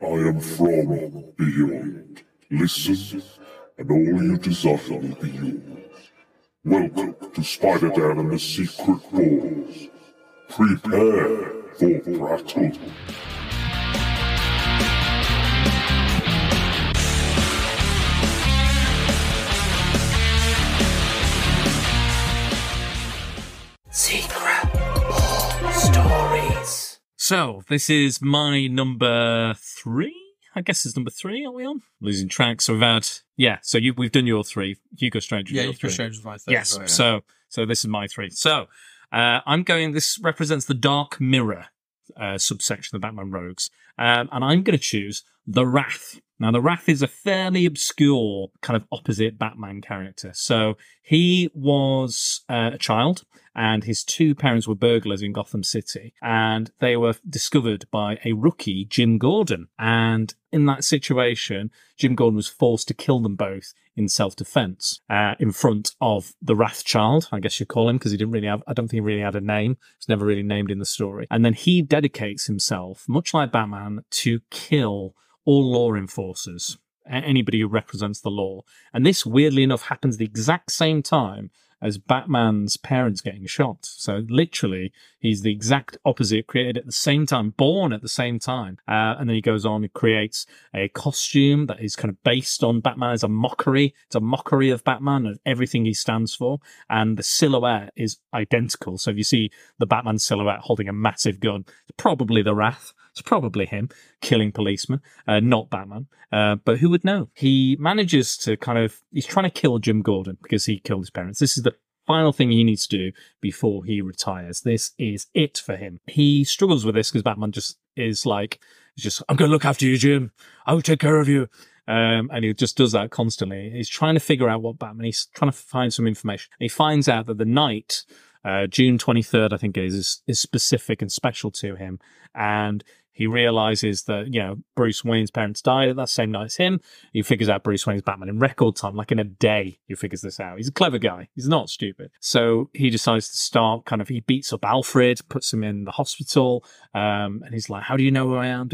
I am from beyond. Listen, and all you desire will be yours. Welcome to Spider Dan and the Secret Bores. Prepare for Prattle. Secret stories. So this is my number three. I guess it's number three. Are we on losing track? So we've had yeah. So you we've done your three. Hugo Strange. Yeah, can three. strange with my third. Yes. well, yeah. So so this is my three. So uh, I'm going. This represents the Dark Mirror uh, subsection of Batman Rogues, um, and I'm going to choose the Wrath. Now, the Wrath is a fairly obscure kind of opposite Batman character. So he was uh, a child, and his two parents were burglars in Gotham City, and they were discovered by a rookie, Jim Gordon. And in that situation, Jim Gordon was forced to kill them both in self-defense uh, in front of the Wrathchild, I guess you call him, because he didn't really have, I don't think he really had a name. It's never really named in the story. And then he dedicates himself, much like Batman, to kill all law enforcers, anybody who represents the law. And this, weirdly enough, happens the exact same time as Batman's parents getting shot. So literally, he's the exact opposite, created at the same time, born at the same time. Uh, and then he goes on and creates a costume that is kind of based on Batman as a mockery. It's a mockery of Batman and everything he stands for. And the silhouette is identical. So if you see the Batman silhouette holding a massive gun, it's probably the Wrath. It's probably him killing policemen, uh, not Batman. Uh, but who would know? He manages to kind of, he's trying to kill Jim Gordon because he killed his parents. This is the final thing he needs to do before he retires. This is it for him. He struggles with this because Batman just is like, just, I'm going to look after you, Jim. I will take care of you. Um, and he just does that constantly. He's trying to figure out what Batman, he's trying to find some information. He finds out that the night, uh, June 23rd, I think it is, is, is specific and special to him. And he realizes that, you know, Bruce Wayne's parents died at that same night as him. He figures out Bruce Wayne's Batman in record time, like in a day, he figures this out. He's a clever guy. He's not stupid. So he decides to start kind of, he beats up Alfred, puts him in the hospital, um, and he's like, how do you know who I am?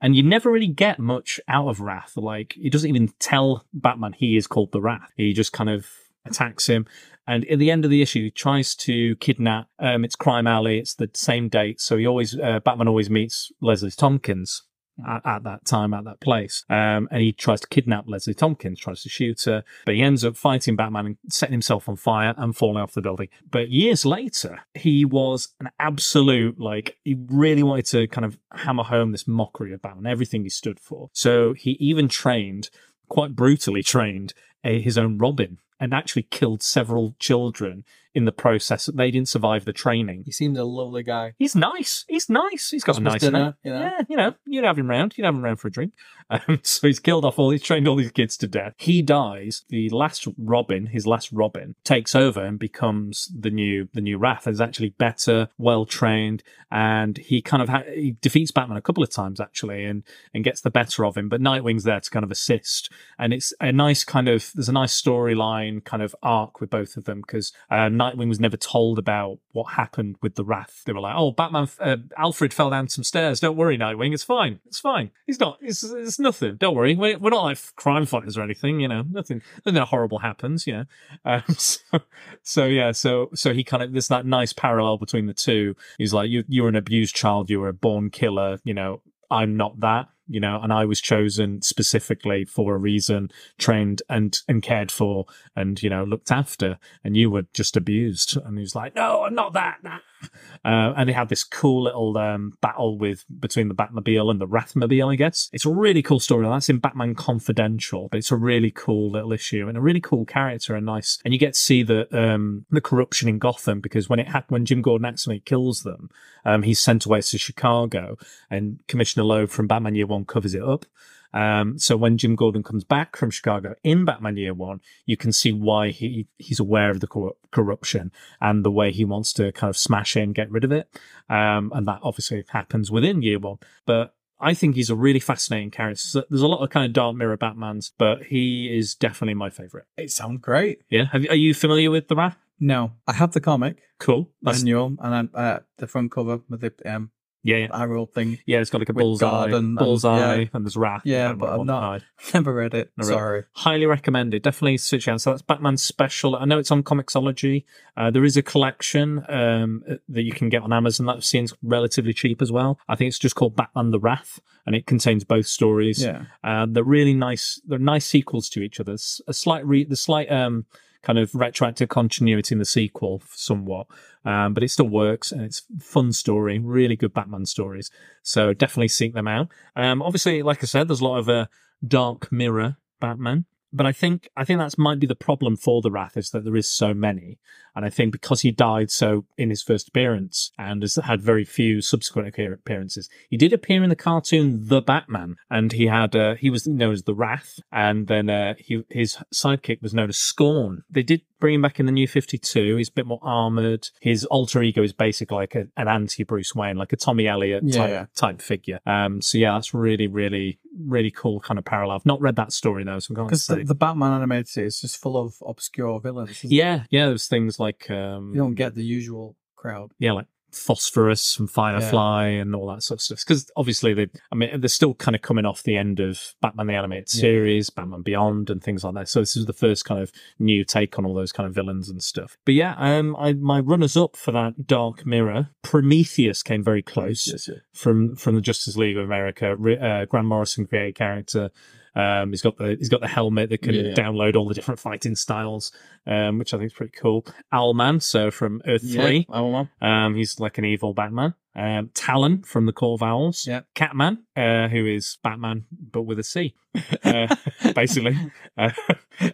And you never really get much out of Wrath. Like, he doesn't even tell Batman he is called the Wrath. He just kind of attacks him. And at the end of the issue, he tries to kidnap. Um, it's Crime Alley. It's the same date, so he always uh, Batman always meets Leslie Tompkins at, at that time at that place. Um, and he tries to kidnap Leslie Tompkins, tries to shoot her, but he ends up fighting Batman and setting himself on fire and falling off the building. But years later, he was an absolute like he really wanted to kind of hammer home this mockery of Batman, everything he stood for. So he even trained, quite brutally trained, a, his own Robin and actually killed several children in the process. They didn't survive the training. He seems a lovely guy. He's nice. He's nice. He's got a nice dinner, you know? Yeah, you know, you'd have him round. You'd have him round for a drink. Um, so he's killed off all. He's trained all these kids to death. He dies. The last Robin, his last Robin, takes over and becomes the new the new Wrath. Is actually better, well trained, and he kind of ha- he defeats Batman a couple of times actually, and and gets the better of him. But Nightwing's there to kind of assist, and it's a nice kind of there's a nice storyline kind of arc with both of them because uh, Nightwing was never told about what happened with the Wrath. They were like, "Oh, Batman, uh, Alfred fell down some stairs. Don't worry, Nightwing. It's fine. It's fine. He's not. It's, it's nothing. Don't worry. We're, we're not like crime fighters or anything. You know, nothing. Nothing horrible happens. You know. Um, so, so yeah. So so he kind of there's that nice parallel between the two. He's like, you you're an abused child. You were a born killer. You know, I'm not that. You know, and I was chosen specifically for a reason, trained and and cared for, and you know, looked after. And you were just abused. And he's like, no, I'm not that. Nah. Uh, and they had this cool little um, battle with between the Batmobile and the Wrathmobile, I guess. It's a really cool story. That's in Batman Confidential, but it's a really cool little issue and a really cool character and nice. And you get to see the um, the corruption in Gotham because when it had when Jim Gordon accidentally kills them, um, he's sent away to Chicago, and Commissioner Loeb from Batman Year One covers it up. Um, so when Jim Gordon comes back from Chicago in Batman Year One, you can see why he he's aware of the cor- corruption and the way he wants to kind of smash in, get rid of it. Um, and that obviously happens within Year One. But I think he's a really fascinating character. So There's a lot of kind of Dark Mirror Batmans, but he is definitely my favorite. It sounds great. Yeah, Have you, are you familiar with the Wrath? No, I have the comic Cool. That's, manual and I, uh, the front cover with the um, Yeah, yeah. Arrow thing. Yeah, it's got like a bullseye, and- bullseye, yeah. and there's Wrath. Yeah, but I've not-. Never read it. Never read. Sorry. Highly recommended. Definitely switch out. So that's Batman Special. I know it's on Comixology. Uh, there is a collection um, that you can get on Amazon that seems relatively cheap as well. I think it's just called Batman the Wrath, and it contains both stories. Yeah. Uh, they're really nice. They're nice sequels to each other. A slight, re- the slight um, kind of retroactive continuity in the sequel, somewhat, um, but it still works and it's fun story. Really good Batman stories. So definitely seek them out. Um, obviously, like I said, there's a lot of uh, Dark Mirror Batman. But I think I think that's might be the problem for the Wrath is that there is so many, and I think because he died so in his first appearance and has had very few subsequent appearances, he did appear in the cartoon The Batman, and he had uh, he was known as the Wrath, and then uh, he his sidekick was known as Scorn. They did bring him back in the New Fifty Two. He's a bit more armored. His alter ego is basically like a, an anti Bruce Wayne, like a Tommy Elliot Yeah, type, yeah. type figure. Um, so yeah, that's really really really cool kind of parallel. I've not read that story though, so I can't Because say. the, the Batman animated series is just full of obscure villains. isn't it? Yeah, yeah. There's things like um, You don't get the usual crowd. yeah, like Phosphorus and Firefly and all that sort of stuff. Because obviously they, I mean, they're still kind of coming off the end of Batman the Animated Yeah. Series, Batman Beyond, and things like that. So this is the first kind of new take on all those kind of villains and stuff. But yeah, um, I, my runners up for that Dark Mirror, Prometheus came very close Yes, yeah. from from the Justice League of America. Ri- Uh, Grant Morrison created character. Um, he's got the he's got the helmet that can Yeah. download all the different fighting styles, um, which I think is pretty cool. Owlman, so from Earth Three. well. um, he's like an evil Batman. Um, Talon from the Court of Owls. Yeah. Catman, uh, who is Batman but with a C, uh, basically. Uh,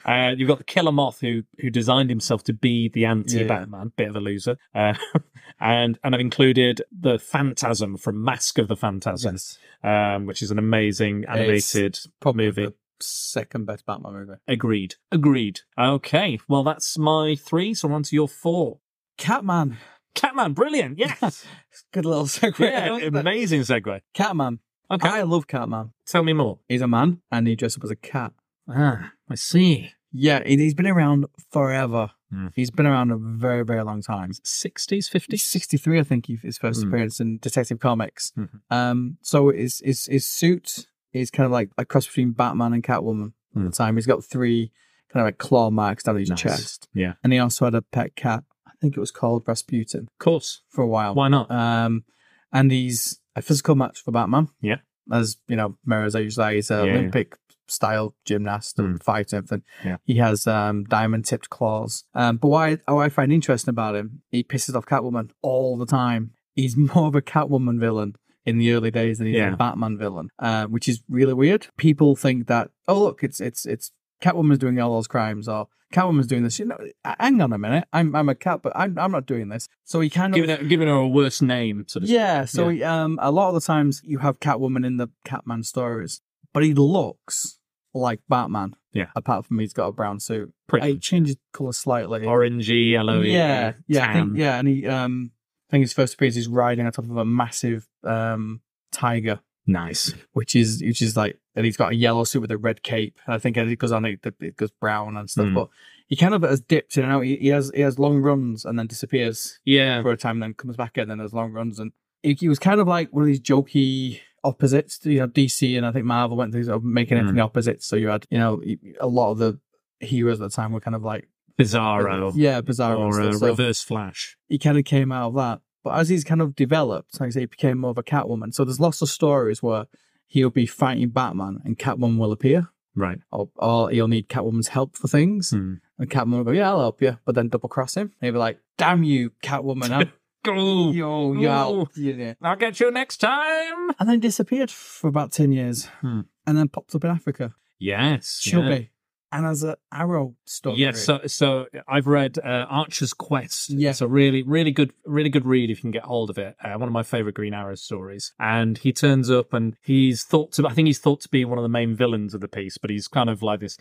uh, you've got the Killer Moth, who who designed himself to be the anti-Batman, bit of a loser. Uh, and and I've included the Phantasm from Mask of the Phantasm, Yes. um, which is an amazing animated Probably movie. the second best Batman movie. Agreed. Agreed. Okay. Well, that's my three. So on to your four. Catman. Catman, brilliant. Yes. Good little segue. yeah, amazing segue. Catman. Okay. I love Catman. Tell me more. He's a man and he dresses up as a cat. Ah, I see. Yeah, he- he's been around forever. Hmm. He's been around a very, very long time. 60s, He's 50s? 63, I think, his first Hmm. appearance in Detective Comics. Mhm. Um, so his, his his suit is kind of like a cross between Batman and Catwoman at Hmm. the time. He's got three kind of like claw marks down his Nice. chest, Yeah. and he also had a pet cat. I think it was called Rasputin Of course. for a while. Why not? Um, and he's a physical match for Batman. Yeah. As you know, mirrors I usually he's an Yeah, yeah. Olympic style gymnast and Mm. fighter and everything. Yeah. He has um, diamond tipped claws. Um, but why what I find interesting about him, he pisses off Catwoman all the time. He's more of a Catwoman villain in the early days than he's Yeah. a Batman villain, uh, which is really weird. People think that oh look, it's it's it's Catwoman's doing all those crimes or Catwoman's doing this. You know, hang on a minute, I'm I'm a cat, but I'm I'm not doing this. So he kind of Giving her, giving her a worse name, sort of. yeah, so he, um, a lot of the times you have Catwoman in the Catman stories, but he looks like Batman. Yeah. Apart from he's got a brown suit, Pretty he changes color slightly. orangey, yellowy. yeah, yeah, I think, yeah, and he, um, I think his first appearance is riding on top of a massive um tiger, Nice. which is which is like, and he's got a yellow suit with a red cape. And I think as it goes on, it, it goes brown and stuff. Mm. But he kind of has dipped in and out. He, he has he has long runs and then disappears Yeah. for a time, then comes back in, then there's long runs, and he, he was kind of like one of these jokey opposites. You know, DC and I think Marvel went through sort of making Mm. everything opposites. So you had, you know, a lot of the heroes at the time were kind of like Bizarro. yeah, bizarre. and Or stuff. So reverse flash. he kind of came out of that, but as he's kind of developed, like I say, he became more of a Catwoman. So there's lots of stories where he'll be fighting Batman and Catwoman will appear. Right. Or, or he'll need Catwoman's help for things. Hmm. And Catwoman will go, Yeah, I'll help you. But then double cross him. And he'll be like, Damn you, Catwoman. I'm Go. Yo, yo, yeah. I'll get you next time. And then disappeared for about 10 years. Hmm. And then popped up in Africa. Yes. Chubby. And as an arrow story. Yes, so so I've read uh, Archer's Quest. Yeah. it's a really really good really good read if you can get hold of it. Uh, one of my favorite Green Arrow stories. And he turns up and he's thought to I think he's thought to be one of the main villains of the piece, but he's kind of like this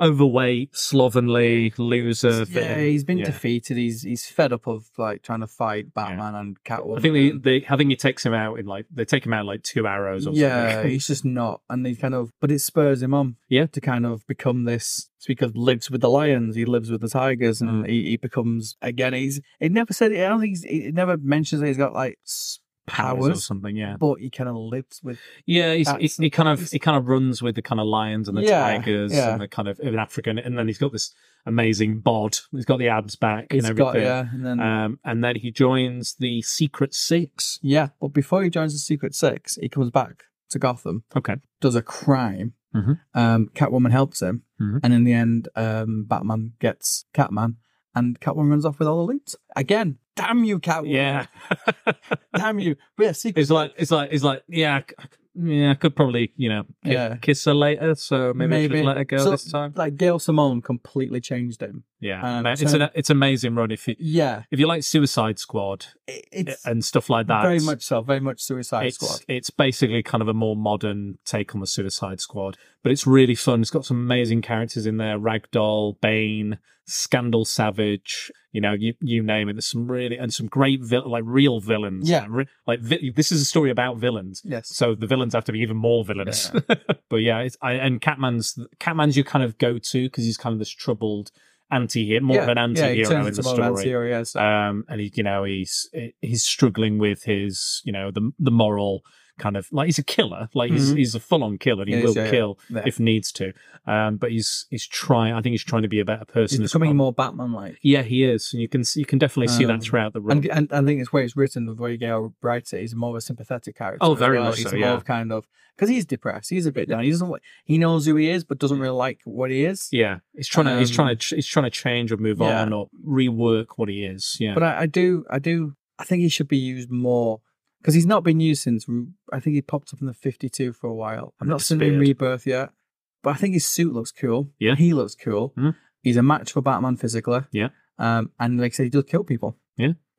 overweight, slovenly loser. yeah, thing. he's been Yeah. defeated. He's he's fed up of like trying to fight Batman and Catwoman. I think they, they I think he takes him out in like they take him out in, like two arrows or yeah, something. he's just not, and he kind of, but it spurs him on, Yeah. to kind of become this. It's because lives with the lions, he lives with the tigers, and Mm. he, he becomes again. He's it never said. I don't think he's, it never mentions that he's got like s- powers, or powers, something. Yeah, but he kind of lives with. yeah. He's, he, he kind of he kind of runs with the kind of lions and the Yeah, tigers yeah. and the kind of in Africa, and, then he's got this amazing bod. He's got the abs back He's and got everything. yeah, and then Um, and then he joins the Secret Six. yeah. But before he joins the Secret Six, he comes back to Gotham, Okay. does a crime. Mhm. Um, Catwoman helps him, Mhm. and in the end, um, Batman gets Catman, and Catwoman runs off with all the loot again. Damn you, Catwoman! Yeah. damn you. But yeah, Secret It's like it's like it's like yeah, I yeah. I could probably you know Yeah. kiss her later, so maybe, I should let her go So, this time. Like Gail Simone completely changed him. Yeah, um, it's so- an it's amazing run if you Yeah, if you like Suicide Squad and stuff like that. very much so. Very much Suicide it's Squad. it's basically kind of a more modern take on the Suicide Squad, but it's really fun. It's got some amazing characters in there: Ragdoll, Bane, Scandal Savage. You know, you you name it. There's some really and some great vil- like real villains. Yeah. Like vi- this is a story about villains. Yes. So the villains have to be even more villainous. but yeah, it's, I, and Catman's Catman's your kind of go to because he's kind of this troubled anti-hero, more yeah, of an anti-hero turns in the into more of an story. yeah, so- Um, and he, you know, he's he's struggling with his, you know, the the moral kind of like he's a killer, like he's Mhm. he's a full on killer. He He will is, yeah, kill Yeah. if needs to. Um, but he's he's trying. I think he's trying to be a better person. He's becoming well. more Batman-like. Yeah, he is. And you can you can definitely see Um, that throughout the run. And, and I think it's where it's written, the way Gail writes it, he's more of a sympathetic character. Oh, very well. much He's so, more yeah. of kind of because he's depressed. He's a bit down. He doesn't. He knows who he is, but doesn't really like what he is. yeah, he's trying to he's Um, trying to he's trying to change or move yeah. on or rework what he is. Yeah, But I, I do, I do, I think he should be used more because he's not been used since. I think he popped up in the Fifty-two for a while. I'm not seen him in. Rebirth yet, but I think his suit looks cool. Yeah. he looks cool. Mhm. He's a match for Batman physically. Yeah. um, and like I said, he does kill people.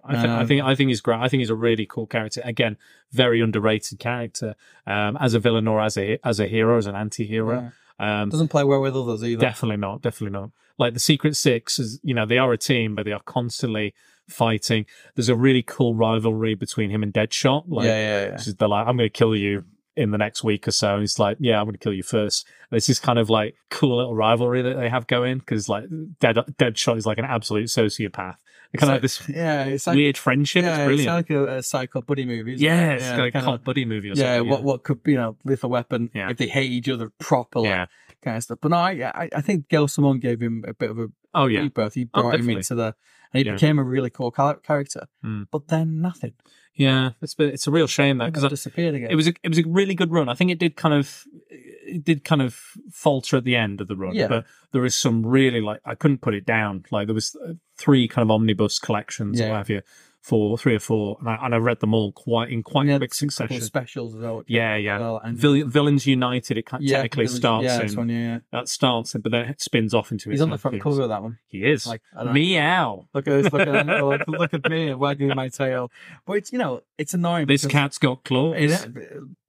I, th- I Um, think I think he's great. I think he's a really cool character. Again, very underrated character um, as a villain or as a as a hero, as an anti-hero. Um, Doesn't play well with others either. definitely not. Definitely not. Like the Secret Six is, you know, they are a team, but they are constantly fighting. There's a really cool rivalry between him and Deadshot. Like, yeah, yeah, yeah. they're like, I'm going to kill you in the next week or so. And he's like, yeah, I'm going to kill you first. And it's this kind of like cool little rivalry that they have going because like Dead Deadshot is like an absolute sociopath. They kind of have this Yeah, it's like weird friendship. yeah, it's brilliant. like a, a psycho buddy movie. yeah, it? it's like a kinda- buddy movie or yeah, something. what what could be, you know, lethal weapon Yeah. if they hate each other properly, Yeah. Kind of stuff. But no, I I, think Gail Simone gave him a bit of a Oh yeah. rebirth. He Oh, brought him definitely. into the, and he Yeah. became a really cool char- character. Mm. But then nothing. Yeah. It's been, it's a real shame that because disappeared again. it was a, it was a really good run. I think it did kind of it did kind of falter at the end of the run, Yeah. but there is some really like I couldn't put it down. Like there was uh, three kind of omnibus collections, or Yeah. what have you, four, three or four, and I, and I read them all quite in quite Yeah, quick succession. specials as well. Yeah, yeah. Well, and Vill- Villains United. It yeah, technically Village- starts Yeah, in one, yeah, yeah. that starts in, but then it spins off into. He's on the front cover of that one. He is. Like Meow. Look at this! Look at look, look at me wagging my tail. But it's you know it's annoying. This cat's got claws. it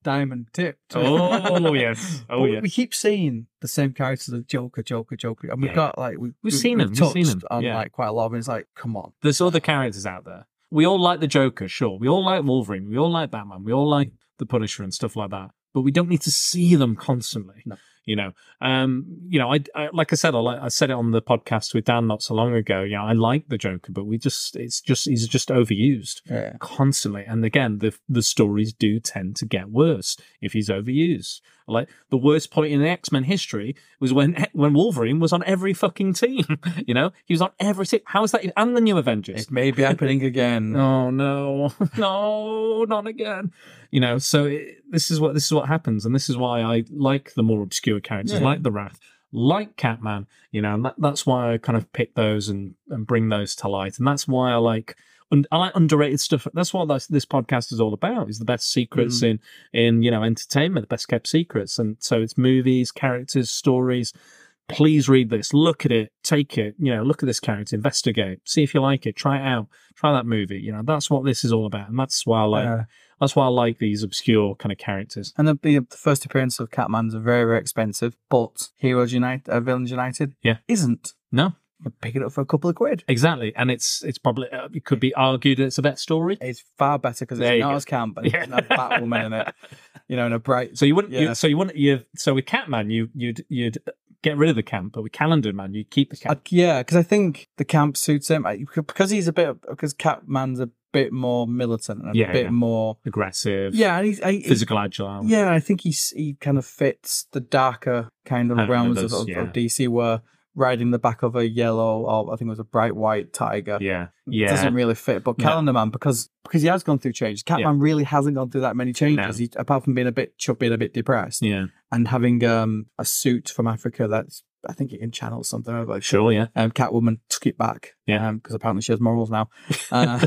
diamond tipped. Oh yes. Oh But yes. We keep seeing the same characters of Joker, Joker, Joker, and we've Yeah. got like we, We've seen them, we've seen them, on yeah. like quite a lot. And it's like, come on, There's other characters out there. We all like the Joker, sure. We all like Wolverine. We all like Batman. We all like the Punisher and stuff like that. But we don't need to see them constantly. No. You know, um, you know, I, I like I said, I, I said it on the podcast with Dan not so long ago. You know, I like the Joker, but we just, it's just, he's just overused yeah, constantly. And again, the the stories do tend to get worse if he's overused. Like the worst point in the X Men history was when when Wolverine was on every fucking team. you know, he was on every team. How is that? And the New Avengers. it may be happening again. Oh no, no, not again. You know, so it, this is what this is what happens, and this is why I like the more obscure characters, Yeah. like the Wrath, like Catman. You know, and that, that's why I kind of pick those and and bring those to light, and that's why I like. Un- I like underrated stuff. That's what this, this podcast is all about: is the best secrets in in you know entertainment, the best kept secrets. And so it's movies, characters, stories. Please read this, look at it, take it. You know, look at this character, investigate, see if you like it, try it out, try that movie. You know, that's what this is all about, and that's why I like. That's why I like these obscure kind of characters. and the, the first appearance of Catman's are very very expensive, but Heroes United, uh, Villains United, Yeah. isn't. No, pick it up for a couple of quid. exactly, and it's it's probably uh, it could be argued that it's a better story. It's far better because it's you go. as camp and Yeah. not Batwoman in it. You know, in a bright. So you wouldn't. Yeah. You, so you wouldn't. You so with Catman, you you'd you'd get rid of the camp, but with Calendar Man, you'd keep the camp. yeah, because I think the camp suits him I, because he's a bit because Catman's a bit more militant and a Yeah, bit yeah. more. Aggressive. Yeah, and he's I, Physical agile. Yeah, I think he's he kind of fits the darker kind of realms of, of, of DC, where riding the back of a yellow or I think it was a bright white tiger. Yeah. Yeah. doesn't really fit. But No. Calendar Man, because because he has gone through changes, Catman really hasn't gone through that many changes. He, apart from being a bit chubby and a bit depressed, yeah. and having um a suit from Africa that's I think it can channel something. Like Sure. Yeah. Um, Catwoman took it back. Yeah. because apparently she has morals now. Uh,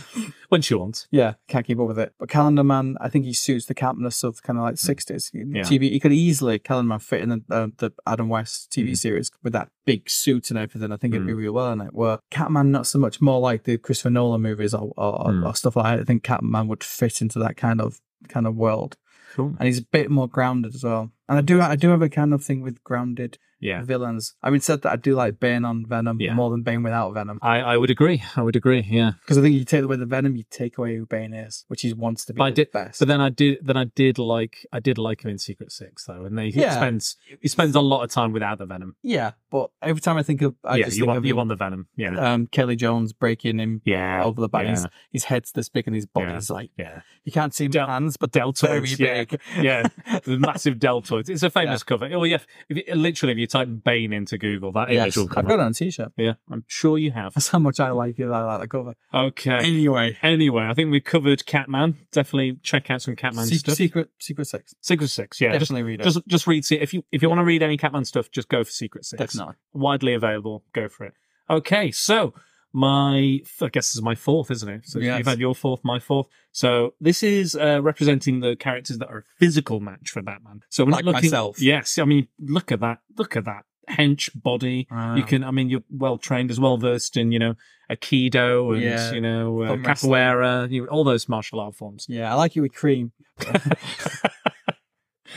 When she wants. yeah, can't keep up with it. But Calendar Man, I think he suits the campness of kind of like sixties TV. He could easily Calendar Man fit in the, uh, the Adam West TV Mm. series with that big suit and everything. I think it'd be Mm. real well in it. Where Catman, not so much more like the Christopher Nolan movies or, or, Mm. or stuff like that. I think Catman would fit into that kind of kind of world, Cool. and he's a bit more grounded as well. And I do I do have a kind of thing with grounded Yeah. villains. I mean, said that I do like Bane on Venom Yeah. more than Bane without Venom. I, I would agree. I would agree. Yeah. Because I think you take away the Venom, you take away who Bane is, which he wants to be But I did- best. But then I did. Then I did like. I did like him in Secret Six though, and they, he spends he spends a lot of time without the venom. yeah, but every time I think of, I yeah. just You think want you him, want the venom. Yeah. um, Kelly Jones breaking him yeah. over the back. Yeah. His, his head's this big and his Yeah. body's like yeah. you can't see his Del- hands, but Deltoids. very yeah. big. yeah. The massive deltoids. It's a famous cover. Oh yeah. If literally, if you type Bane into Google, that image Yes, will I've come got up. it on a t-shirt. Yeah. I'm sure you have. That's how much I like it. I like the cover. Okay. Anyway, Anyway, I think we covered Catman. Definitely check out some Catman Se- stuff. Secret Secret Six. Secret Six. Yeah. Just, Definitely read it. just just read. Se- If you if you want to read any Catman stuff, just go for Secret Six. Definitely. widely available. Go for it. Okay, so my I guess this is my fourth, isn't it? So Yes. you've had your fourth, my fourth. So this is uh, representing the characters that are a physical match for Batman. So we're Like not looking. myself. Yes, I mean look at that. Look at that hench body. Wow. You can. I mean, you're well trained, as well versed in you know aikido and Yeah. you know uh, capoeira, you, all those martial art forms. Yeah, I like you with cream.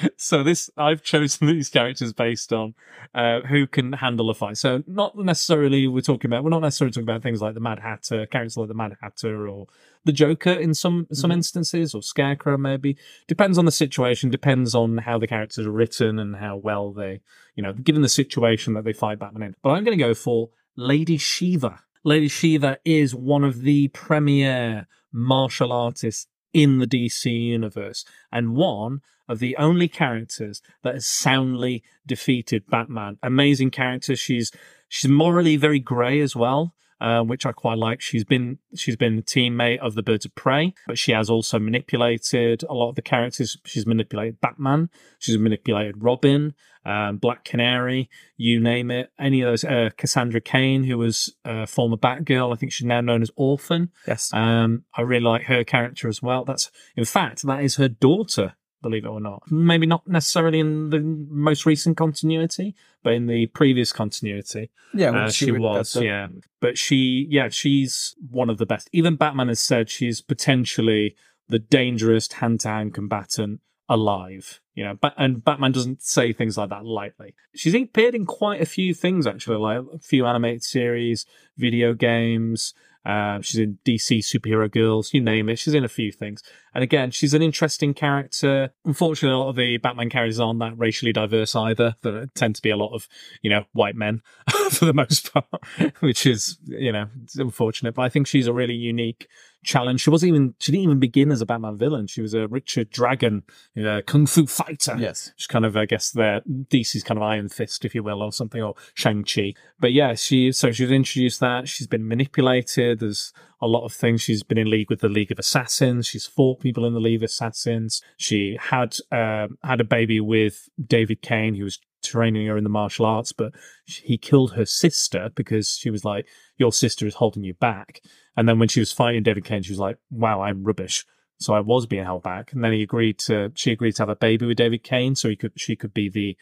so this I've chosen these characters based on uh, who can handle a fight. So not necessarily we're talking about we're not necessarily talking about things like the Mad Hatter, characters like the Mad Hatter or the Joker in some some Mhm. instances or Scarecrow maybe. Depends on the situation, depends on how the characters are written and how well they, you know, given the situation that they fight Batman in. But I'm going to go for Lady Shiva. Lady Shiva is one of the premier martial artists in the DC universe and one of the only characters that has soundly defeated Batman. Amazing character. She's she's morally very grey as well. Uh, which I quite like. She's been she's been a teammate of the Birds of Prey, but she has also manipulated a lot of the characters. She's manipulated Batman. She's manipulated Robin, um, Black Canary, you name it. Any of those. Uh, Cassandra Cain, who was a former Batgirl. I think she's now known as Orphan. Yes. Um, I really like her character as well. That's, in fact, that is her daughter, believe it or not. Maybe not necessarily in the most recent continuity, but in the previous continuity, yeah, uh, well, she, was, yeah. But she, yeah, she's one of the best. Even Batman has said she's potentially the dangerous hand-to-hand combatant alive. You know, but and Batman doesn't say things like that lightly. She's appeared in quite a few things actually, like a few animated series, video games. Uh, she's in DC Superhero Girls, you name it. She's in a few things. And again, she's an interesting character. Unfortunately, a lot of the Batman characters aren't that racially diverse either. There tend to be a lot of, you know, white men for the most part, which is, you know, it's unfortunate. But I think she's a really unique challenge. She wasn't even, she didn't even begin as a Batman villain. She was a Richard Dragon, you know, kung fu fighter. Yes. She's kind of, I guess, their DC's kind of Iron Fist, if you will, or something, or Shang Chi. But yeah, she so she's introduced that. She's been manipulated. There's a lot of things. She's been in league with the League of Assassins. She's fought people in the League of Assassins. She had um, had a baby with David Cain, who was training her in the martial arts, but he killed her sister because she was like, "Your sister is holding you back." And then when she was fighting David Cain, she was like, "Wow, I'm rubbish." So I was being held back, and then he agreed to. She agreed to have a baby with David Cain, so he could. She could be the,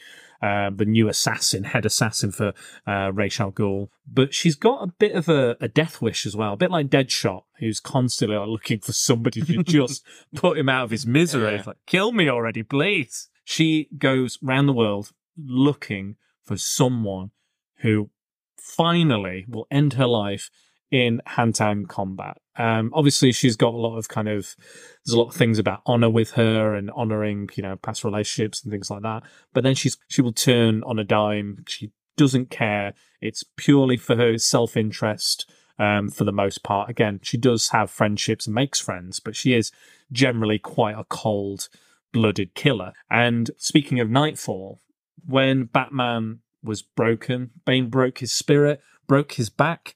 uh, the new assassin, head assassin for uh, Ra's al Ghul. But she's got a bit of a, a death wish as well, a bit like Deadshot, who's constantly like, looking for somebody to just put him out of his misery. Yeah. Like, kill me already, please. She goes round the world looking for someone who finally will end her life in hand-to-hand combat. Um, obviously, she's got a lot of kind of there's a lot of things about honor with her and honoring, you know, past relationships and things like that. But then she's she will turn on a dime. She doesn't care. It's purely for her self-interest. um, for the most part. Again, she does have friendships and makes friends, but she is generally quite a cold blooded killer. And speaking of Knightfall, when Batman was broken, Bane broke his spirit, broke his back.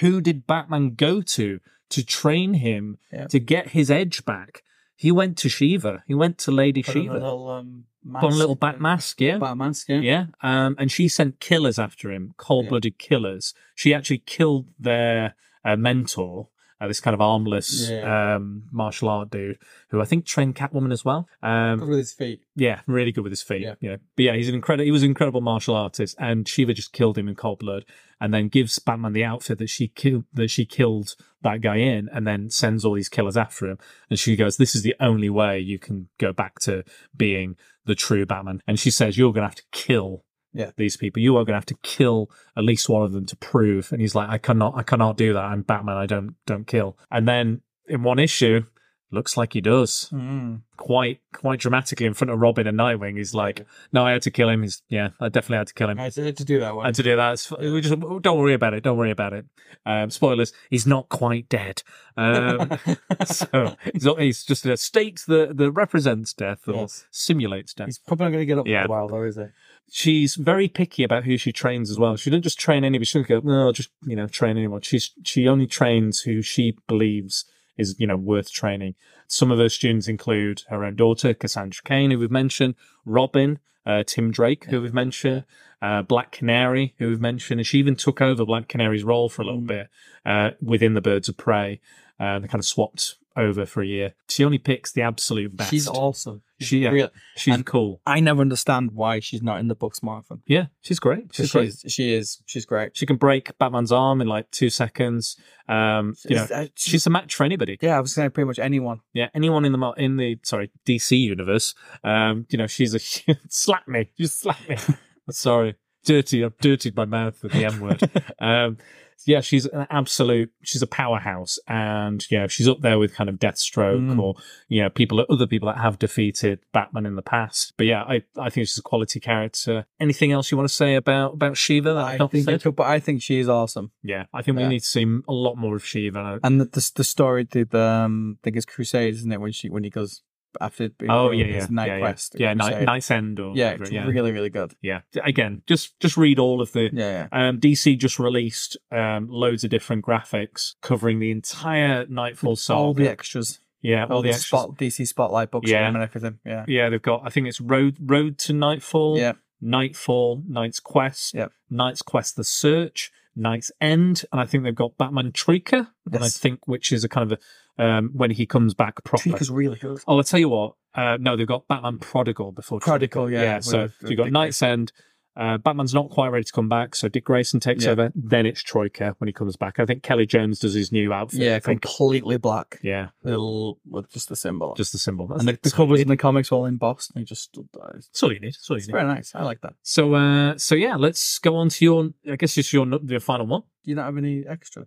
Who did Batman go to to train him Yeah. to get his edge back? He went to Shiva. He went to Lady Put Shiva. little, um, Put on a little bat mask, yeah. Bat mask, yeah. Yeah, um, and she sent killers after him, cold-blooded killers. She actually killed their uh, mentor, uh, this kind of armless Yeah. um, martial art dude, who I think trained Catwoman as well. Good Um, with his feet. yeah, really good with his feet. Yeah. Yeah, but yeah, he's an incredible. He was an incredible martial artist, and Shiva just killed him in cold blood, and then gives Batman the outfit that she killed that she killed that guy in, and then sends all these killers after him. And she goes, "This is the only way you can go back to being the true Batman." And she says, "You're going to have to kill." Yeah. These people, you are going to have to kill at least one of them to prove. And he's like, I cannot, I cannot do that. I'm Batman. I don't, don't kill. And then in one issue, looks like he does Mm. quite quite dramatically in front of Robin and Nightwing. He's like, "No, I had to kill him." He's yeah, I definitely had to kill him. I had to do that I one. had to do that. We just don't worry about it. Don't worry about it. Um, spoilers: he's not quite dead. Um, so he's, not, he's just in a state that, that represents death or Yes. simulates death. He's probably not going to get up Yeah. for a while, though, is he? She's very picky about who she trains as well. She doesn't just train anybody. She doesn't go, no, just you know, train anyone. She's she only trains who she believes is you know worth training. Some of her students include her own daughter, Cassandra Cain, who we've mentioned, Robin, uh, Tim Drake, who we've mentioned, uh, Black Canary, who we've mentioned, and she even took over Black Canary's role for a little bit uh, within the Birds of Prey. Uh, they kind of swapped over for a year. She only picks the absolute best. She's awesome. She- yeah. Real- She's and- cool. I never understand why she's not in the books more often. Yeah, she's great. She's great. She is. She's great. She can break Batman's arm in like two seconds. Um, you know, that- she's a match for anybody. Yeah, I was saying pretty much anyone. Yeah, anyone in the in the sorry DC universe. Um, you know, she's a slap me, just slap me. sorry, dirty. I've dirtied my mouth with the M word. um, yeah, she's an absolute. She's a powerhouse, and yeah, she's up there with kind of Deathstroke Mm. or you know people, other people that have defeated Batman in the past. But yeah, I I think she's a quality character. Anything else you want to say about about Shiva? That I I've think, said? but I think she is awesome. Yeah, I think we need to see a lot more of Shiva. And the the, the story, the, the um, I think it's Crusade, isn't it? When she when he goes after being Oh yeah, yeah, Night yeah, Quest, yeah, yeah night. KnightsEnd, or yeah, whatever, yeah, really really good. yeah. Again, just just read all of the. Yeah, yeah. Um, DC just released um, loads of different graphics covering the entire Knightfall saga. all the extras, yeah, all, all the, the extras. spot DC spotlight books Yeah. and everything. Yeah, Yeah, they've got. I think it's Road Road to Knightfall. yeah, Knightfall, Night's Quest, Yep. Night's Quest: The Search, KnightsEnd, and I think they've got Batman Troika. And I think which is a kind of a um, when he comes back properly. Troika's really good. Oh, I'll tell you what. Uh, no, they've got Batman Prodigal before Prodigal, yeah, Yeah, with so you've got KnightsEnd. Uh, Batman's not quite ready to come back, so Dick Grayson takes Yeah. over. Then it's Troika when he comes back. I think Kelly Jones does his new outfit. Yeah, completely black. Yeah, with just the symbol. just the symbol. and the, the That's covers in the comics all embossed. And he just. It's That's all you need. That's all you need. very nice. I like that. So, uh, so yeah, let's go on to your. I guess it's your your final one. Do you not have any extra?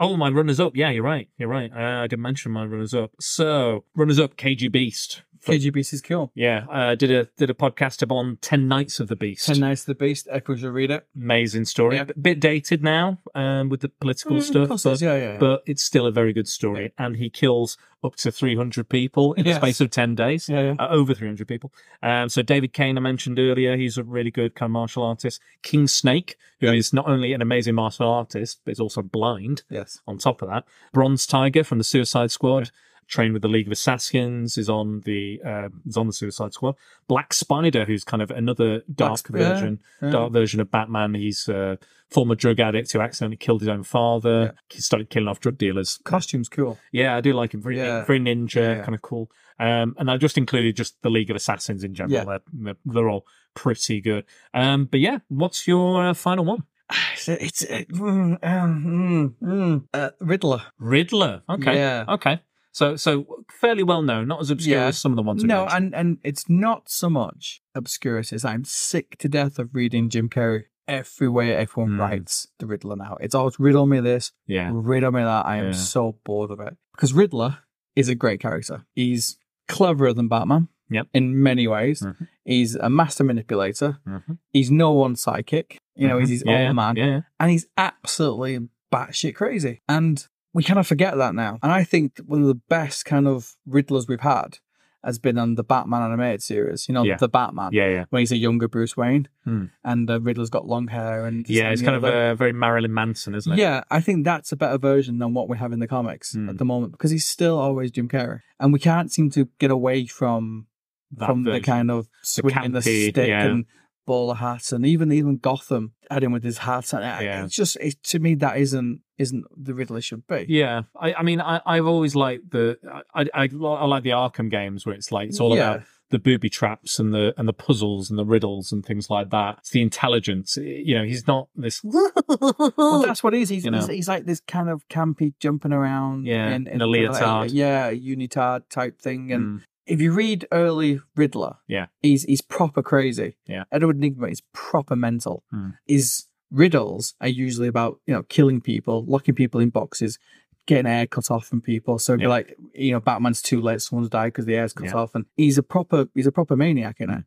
Oh, my runners up. Yeah, you're right. You're right. Uh, I didn't mention my runners up. So, runners up, KG Beast. KG Beast is cool. Yeah, uh, did a did a podcast upon Ten Nights of the Beast. Ten Nights of the Beast. Everyone should read it. Amazing story. Yeah. A bit dated now um, with the political Mm, stuff, of it but, yeah, yeah, yeah. but it's still a very good story. And he kills up to 300 people in Yes. the space of 10 days. Yeah, yeah. Uh, over 300 people. Um, so David Cain, I mentioned earlier, he's a really good kind of martial artist. King Snake, who is not only an amazing martial artist, but is also blind Yes. on top of that. Bronze Tiger from the Suicide Squad. Trained with the League of Assassins is on the uh, is on the Suicide Squad. Black Spider, who's kind of another dark yeah, version, yeah. dark version of Batman. He's a former drug addict who accidentally killed his own father. Yeah. He started killing off drug dealers. Costume's cool. Yeah, I do like him. Very, Yeah. very ninja, Yeah. kind of cool. Um, and I just included just the League of Assassins in general. Yeah. They're, they're, all pretty good. Um, but yeah, what's your uh, final one? It's, it's it, mm, um, mm, mm. Uh, Riddler. Riddler. Okay. Yeah. Okay. So, so fairly well known, not as obscure Yeah. as some of the ones. No, mentioned. and and it's not so much obscure as I'm sick to death of reading Jim Carrey. Everywhere everyone Mm. writes the Riddler now. It's always riddle me this, yeah. riddle me that. I am Yeah. so bored of it. Because Riddler is a great character. He's cleverer than Batman. Yep. In many ways. Mhm. He's a master manipulator. Mhm. He's no one sidekick. You know, he's his yeah, own man. Yeah. And he's absolutely batshit crazy. And we kind of forget that now. And I think one of the best kind of Riddlers we've had has been on the Batman animated series. You know, Yeah. the Batman. Yeah, yeah. When he's a younger Bruce Wayne, Hmm. and uh, Riddler's got long hair, and Yeah, it's kind you of a very Marilyn Manson, isn't it? yeah, I think that's a better version than what we have in the comics Hmm. at the moment because he's still always Jim Carrey, and we can't seem to get away from That from the kind of swinging the, stick yeah. and bowler hats, and even even Gotham adding with his hat. And Yeah. It's just it, to me that isn't isn't the Riddler should be. Yeah, I, I mean, I, I've always liked the, I, I, I like the Arkham games where it's like it's all Yeah. about the booby traps and the and the puzzles and the riddles and things like that. It's the intelligence. You know, he's not this. Well, that's what he is. He's, You know. he's, he's like this kind of campy jumping around. Yeah, in, in a like, leotard. yeah, unitard type thing. And Mm, if you read early Riddler, Yeah. he's he's proper crazy. Yeah. Edward Nygma is proper mental. Hmm. His riddles are usually about you know killing people, locking people in boxes, getting a hair cut off from people. So it'd be like you know Batman's too late, someone's died because the hair's cut Yeah. off, and he's a proper he's a proper maniac in it.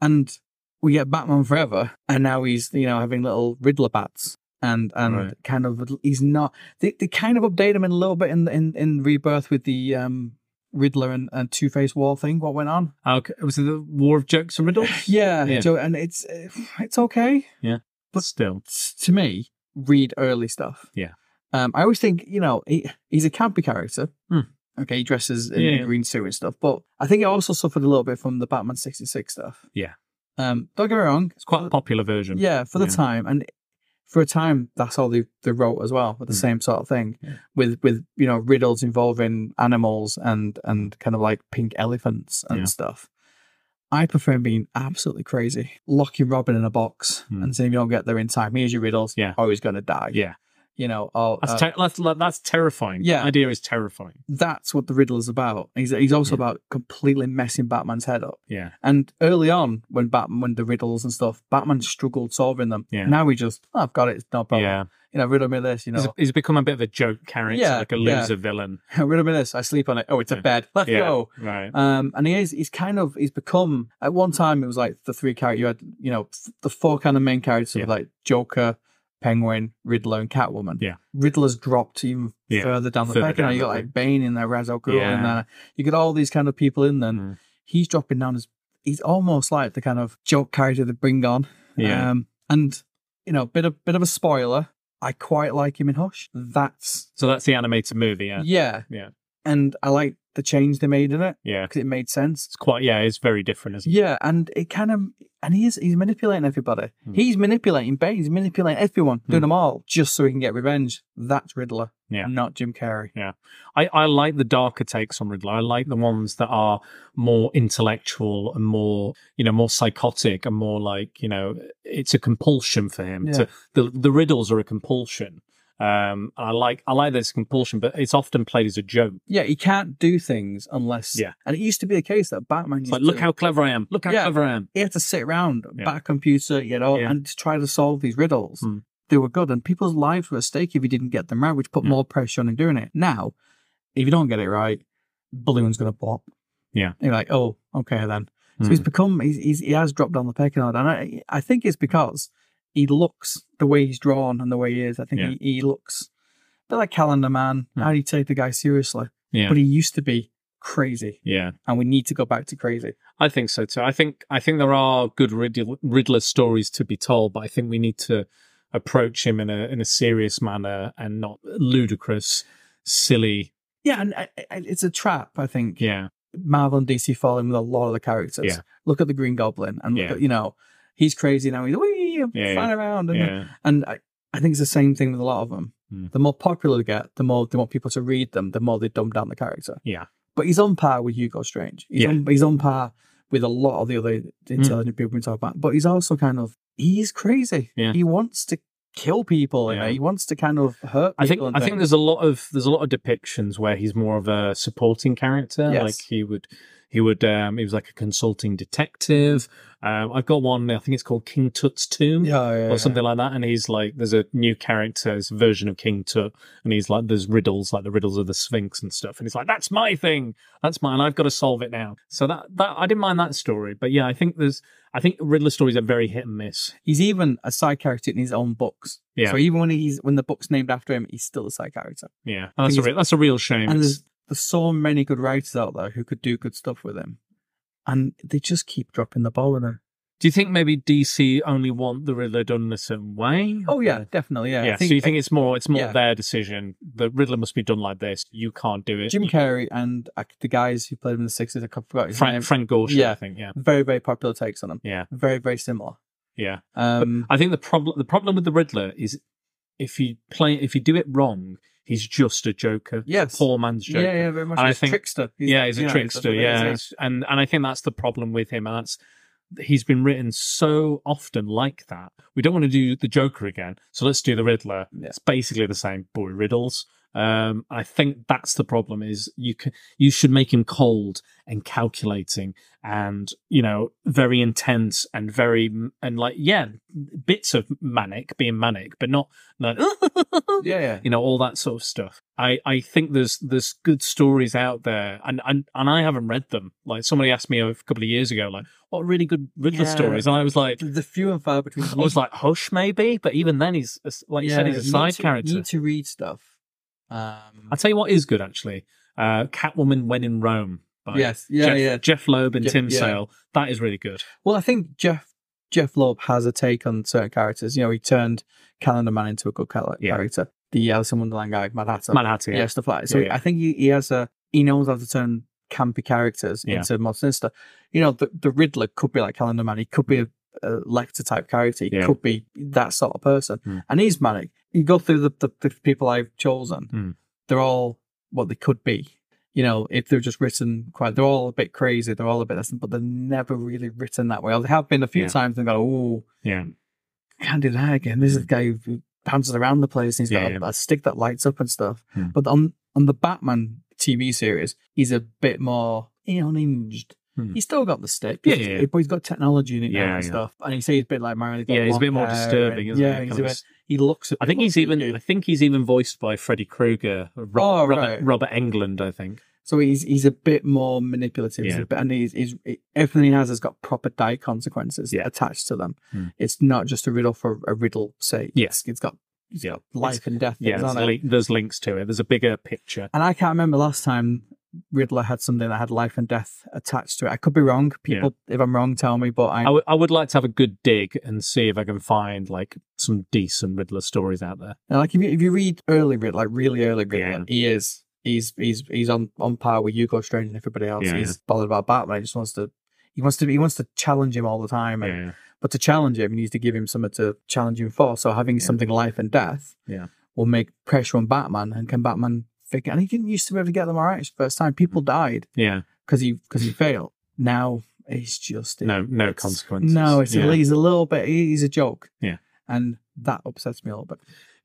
And we get Batman Forever, and now he's you know having little Riddler bats. And and Right. kind of he's not they, they kind of update him in a little bit in in, in Rebirth with the um Riddler and, and Two Face War thing. What went on? Okay, was it the War of Jokes and Riddles? Yeah, Yeah. Joe, and it's uh, it's okay Yeah, but still, to me. Read early stuff. Yeah. Um, I always think you know he, he's a campy character. Hmm. Okay, he dresses in yeah. green suit and stuff, but I think it also suffered a little bit from the Batman sixty six stuff. Yeah. Um, don't get me wrong. it's quite a popular version. Yeah, for the Yeah. time and for a time, that's all they, they wrote as well with the Mm. same sort of thing, Yeah. with with you know riddles involving animals and and kind of like pink elephants and Yeah. stuff. I prefer being absolutely crazy, locking Robin in a box Mm. and saying if you don't get there in time, here's your riddles. Yeah. or he's gonna die. yeah. You know. Or, That's uh, that's, that's terrifying. Yeah. the idea is terrifying. that's what the riddle is about. He's he's also Yeah. about completely messing Batman's head up. Yeah, And early on, when Batman, when the riddles and stuff, Batman struggled solving them. Yeah. Now we just, oh, I've got it, it's no problem. yeah. You know, riddle me this, you know, he's become a bit of a joke character, Yeah, like a yeah. loser villain. riddle me this, I sleep on it. Oh, it's a Yeah. bed. Let's Yeah, go. right. Um, and he is, he's kind of, he's become, at one time, it was like the three characters, you had, you know, the four kind of main characters, Yeah. like Joker, Penguin, Riddler, and Catwoman. Yeah. Riddler's dropped even Yeah, further down the further pecking order. down You got like Bane in there, Ra's al Ghul Yeah. in there. You get all these kind of people in there. Mm. He's dropping down as, he's almost like the kind of joke character they bring on. Yeah. Um, and, you know, bit of, bit of a spoiler. I quite like him in Hush. That's, So that's the animated movie. Yeah, yeah. Yeah. And I like the change they made in it yeah. because it made sense. It's quite. Yeah, it's very different, isn't it? Yeah, and it kind of and he is he's manipulating everybody. Hmm. He's manipulating Bane. He's manipulating everyone, doing Hmm. them all just so he can get revenge. That's Riddler, Yeah. not Jim Carrey. Yeah, I, I like the darker takes on Riddler. I like the ones that are more intellectual and more, you know, more psychotic and more like, you know, it's a compulsion for him. Yeah. To, the the riddles are a compulsion. Um, and I like I like this compulsion, but it's often played as a joke. Yeah, he can't do things unless. Yeah. and it used to be a case that Batman. Used like, look how clever I am. Look how Yeah. clever I am. he had to sit around Yeah. back computer, you know, Yeah. and to try to solve these riddles. Hmm. They were good, and people's lives were at stake if he didn't get them right, which put Yeah. more pressure on him doing it. Now, if you don't get it right, balloon's gonna pop. Yeah. you're like, oh, okay then. So he's Mm. become he's, he's he has dropped down the pecking order, and I I think it's because he looks the way he's drawn and the way he is. I think Yeah. he, he looks a bit like Calendar Man. Hmm. How do you take the guy seriously? Yeah. But he used to be crazy, yeah. and we need to go back to crazy. I think so too. I think I think there are good Riddler, Riddler stories to be told, but I think we need to approach him in a in a serious manner and not ludicrous, silly. Yeah, and I, I, it's a trap. I think Yeah, Marvel and DC fall in with a lot of the characters. Yeah. Look at the Green Goblin, and look Yeah. at you know he's crazy now. He's wee, Yeah, flying around, and yeah, And I, I think it's the same thing with a lot of them. Hmm. The more popular they get, the more they want people to read them, the more they dumb down the character. yeah, But he's on par with Hugo Strange. He's, Yeah. Hmm. on, he's on par with a lot of the other intelligent people we talk about. But he's also kind of, he's crazy. Yeah. He wants to kill people. you know, Yeah. He wants to kind of hurt people. I think I think there's a lot of there's a lot of depictions where he's more of a supporting character. Yes. Like he would He would. Um, he was like a consulting detective. Um, I've got one. I think it's called King Tut's Tomb Yeah, yeah, or something like that. And he's like, there's a new character, it's a version of King Tut, and he's like, there's riddles, like the riddles of the Sphinx and stuff. And he's like, that's my thing, that's mine. I've got to solve it now. So that that I didn't mind that story, but yeah, I think there's, I think Riddler stories are very hit and miss. He's even a side character in his own books. Yeah. So even when he's when the book's named after him, he's still a side character. Yeah, and that's a re- that's a real shame. And there's there's so many good writers out there who could do good stuff with him, and they just keep dropping the ball with him. Do you think maybe DC only want the Riddler done in a certain way? Oh yeah, definitely. Yeah. Yeah. I think, so you think it's more it's more yeah. their decision. The Riddler must be done like this. You can't do it. Jim Carrey and uh, the guys who played him in the sixties, I forgot his Frank name. Frank Gorshin, Yeah. I think. Yeah. Very very popular takes on him. Yeah. Very very similar. Yeah. Um, I think the problem the problem with the Riddler is if you play if you do it wrong, he's just a Joker. Yes. Poor man's Joker. yeah, yeah, very much. And I He's a think- trickster. yeah, he's a know, trickster. that's what it Yeah, is, It's- and and I think that's the problem with him, and that's he's been written so often like that. We don't want to do the Joker again, so let's do the Riddler. Yeah. It's basically the same boy riddles. Um, I think that's the problem. Is you can you should make him cold and calculating, and you know very intense and very and like yeah, bits of manic being manic, but not like Yeah, yeah. you know all that sort of stuff i i think there's there's good stories out there and and, and i haven't read them like somebody asked me a couple of years ago like what really good riddler Yeah. stories and i was like The, few and far between. i was like hush maybe but even then he's like you said he's a side character You need to read stuff. Um, i'll tell you what is good actually uh catwoman when in rome by yes, yeah, jeff, yeah. jeff loeb and Jeff- tim yeah. sale that is really good Well, I think Jeff Jeff Loeb has a take on certain characters. You know, he turned Calendar Man into a good char- Yeah. character. The Alice in Wonderland guy, Mad Hatter. Mad Hatter, yeah. yeah. stuff like that. So Yeah. I think he, he has a he knows how to turn campy characters into more sinister. You know, the the Riddler could be like Calendar Man. He could be a, a Lecter type character. He could be that sort of person. Hmm. And he's manic. You go through the, the, the people I've chosen. Hmm. They're all what they could be. You know, if they're just written quite, they're all a bit crazy. They're all a bit less, but they're never really written that way. Or they have been a few Yeah. times and go, oh, yeah can't do that again. This is the guy who bounces around the place and he's got Yeah, a, a stick that lights up and stuff. Hmm. But on on the Batman TV series, he's a bit more unhinged. Hmm. He's still got the stick, Yeah, He's- yeah, yeah. but he's got technology in it now and yeah. stuff. And he says he's a bit like Mario. yeah he's a bit more disturbing isn't yeah, he bit, he looks. I think he's even. I think he's even voiced by Freddy Krueger, Rob, Oh, Robert, right. Robert Englund. I think. So he's he's a bit more manipulative, Yeah. bit, and he's, he's everything he has has got proper die consequences Yeah. attached to them. Hmm. It's not just a riddle for a riddle sake. Yes. it's got Yeah. life and death. Yeah, things there's, it. li- there's links to it. There's a bigger picture. And I can't remember last time Riddler had something that had life and death attached to it. I could be wrong. People, if I'm wrong, tell me. But I, I, w- I would like to have a good dig and see if I can find like some decent Riddler stories out there. And, like if you if you read early Riddler, like really early Riddler, Yeah. he is he's he's he's on on par with Hugo Strange and everybody else. Yeah, he's bothered about Batman. He just wants to he wants to he wants to challenge him all the time. And, Yeah, But to challenge him, he needs to give him something to challenge him for. So having Yeah. something life and death Yeah. will make pressure on Batman. And can Batman And he didn't used to be able to get them all right his first time. People mm. died yeah. because he because he failed. Now it's just No, no consequences. No, it's yeah. a, he's a little bit. He's a joke. Yeah. and that upsets me a little bit.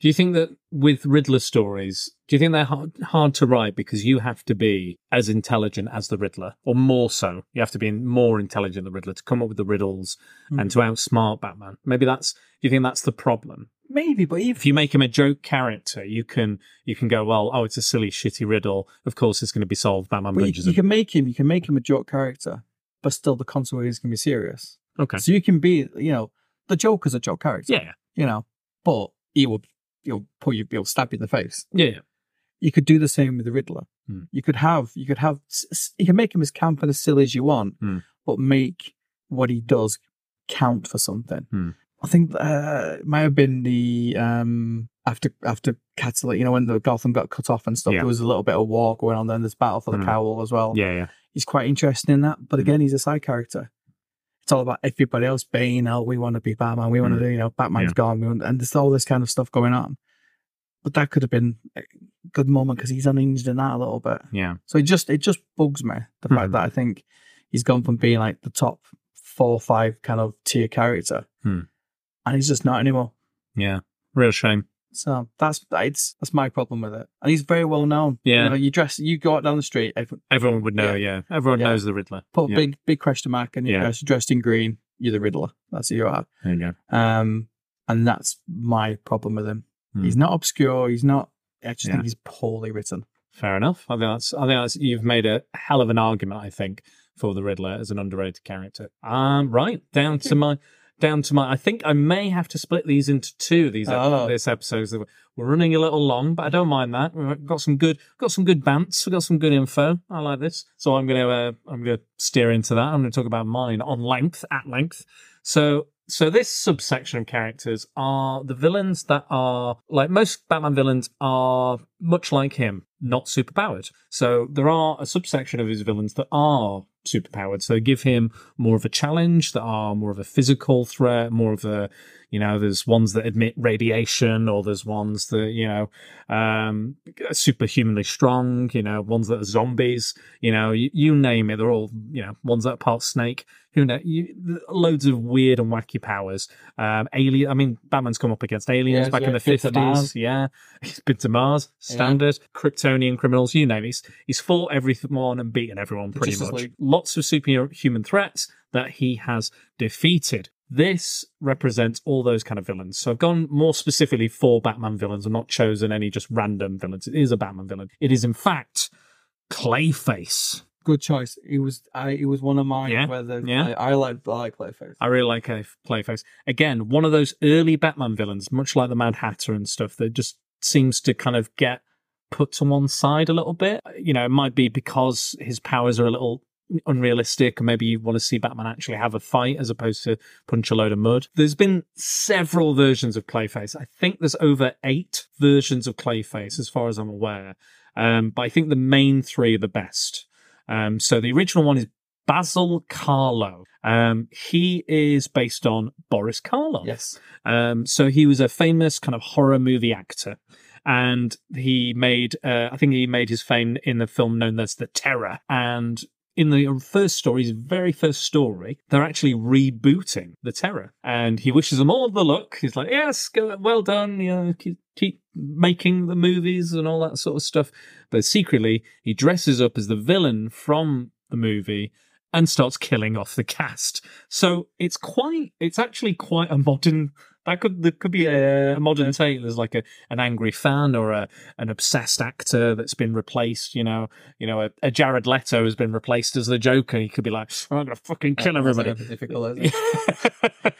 Do you think that with Riddler stories, do you think they're hard, hard to write because you have to be as intelligent as the Riddler, or more so? You have to be more intelligent than the Riddler to come up with the riddles Hmm. and to outsmart Batman. Maybe that's. Do you think that's the problem? Maybe, but if you make him a joke character, you can you can go well. Oh, it's a silly, shitty riddle. Of course, it's going to be solved. Batman you, you can make him, you can make him a joke character, but still the consequences can be serious. Okay. So you can be, you know, the Joker's a joke character. Yeah. You know, but he will, he'll put you, he'll stab you in the face. Yeah. You could do the same with the Riddler. Hmm. You could have, you could have, you can make him as camp and as silly as you want, Hmm. but make what he does count for something. Hmm. I think uh, it might have been the um after after Cataclysm, you know, when the Gotham got cut off and stuff. Yeah. There was a little bit of war going on. Then there's battle for the Hmm. cowl as well. Yeah. Yeah. he's quite interesting in that. But Mm. again, he's a side character. It's all about everybody else. being oh, we want to be Batman. We want Mm. to do, you know, Batman's Yeah. gone. We want, and there's all this kind of stuff going on. But that could have been a good moment because he's unhinged in that a little bit. Yeah. So it just it just bugs me the fact Mhm. that I think he's gone from being like the top four or five kind of tier character, Hmm. and he's just not anymore. Yeah. Real shame. So that's it's that's my problem with it. And he's very well known. Yeah. You, know, you dress you go out down the street, everyone Everyone would know, yeah. Everyone Yeah. knows the Riddler. put a Yeah. big big question mark and you're Yeah. dressed, in green, you're the Riddler. That's who you are. There you go. Um and that's my problem with him. Hmm. He's not obscure, he's not I just Yeah. think he's poorly written. Fair enough. I think that's. I think that's. You've made a hell of an argument. I think for the Riddler as an underrated character. Um, right down to my, down to my. I think I may have to split these into two. These Oh. this episodes. We're running a little long, but I don't mind that. We've got some good, got some good bants. We've got some good info. I like this. So I'm gonna, uh, I'm gonna steer into that. I'm gonna talk about mine on length, at length. So. So this subsection of characters are the villains that are like most Batman villains are much like him, not superpowered. So there are a subsection of his villains that are superpowered. So give him more of a challenge, that are more of a physical threat, more of a, you know, there's ones that admit radiation, or there's ones that, you know, um, superhumanly strong, you know, ones that are zombies, you know, you, you name it, they're all, you know, ones that are part snake. Who know? You, loads of weird and wacky powers. Um, alien. I mean, Batman's come up against aliens Yes, back yeah, in the fifties. Yeah, he's been to Mars. Standard Kryptonian criminals. You name it. He's, he's fought everyone and beaten everyone pretty Justice much. League. Lots of superhuman threats that he has defeated. This represents all those kind of villains. So I've gone more specifically for Batman villains. I've not chosen any just random villains. It is a Batman villain. It is in fact Clayface. Good choice. He was I he was one of mine Yeah, where the, yeah. I, I like I like Clayface. I really like a Clayface. Again, one of those early Batman villains, much like the Mad Hatter and stuff, that just seems to kind of get put to one side a little bit. You know, it might be because his powers are a little unrealistic, or maybe you want to see Batman actually have a fight as opposed to punch a load of mud. There's been several versions of Clayface. I think there's over eight versions of Clayface, as far as I'm aware. Um, but I think the main three are the best. Um, so the original one is Basil Karlo. Um, he is based on Boris Karloff. Yes. Um, so he was a famous kind of horror movie actor. And he made, uh, I think he made his fame in the film known as The Terror. And in the first story, his very first story, they're actually rebooting The Terror. And he wishes them all the luck. He's like, yes, well done. You know, keep, making the movies and all that sort of stuff. But secretly, he dresses up as the villain from the movie and starts killing off the cast. So it's quite, it's actually quite a modern. That could there could be a, a modern take. There's like a an angry fan or a an obsessed actor that's been replaced. You know, you know, a, a Jared Leto has been replaced as the Joker. He could be like, "Oh, I'm gonna fucking kill everybody. That's difficult,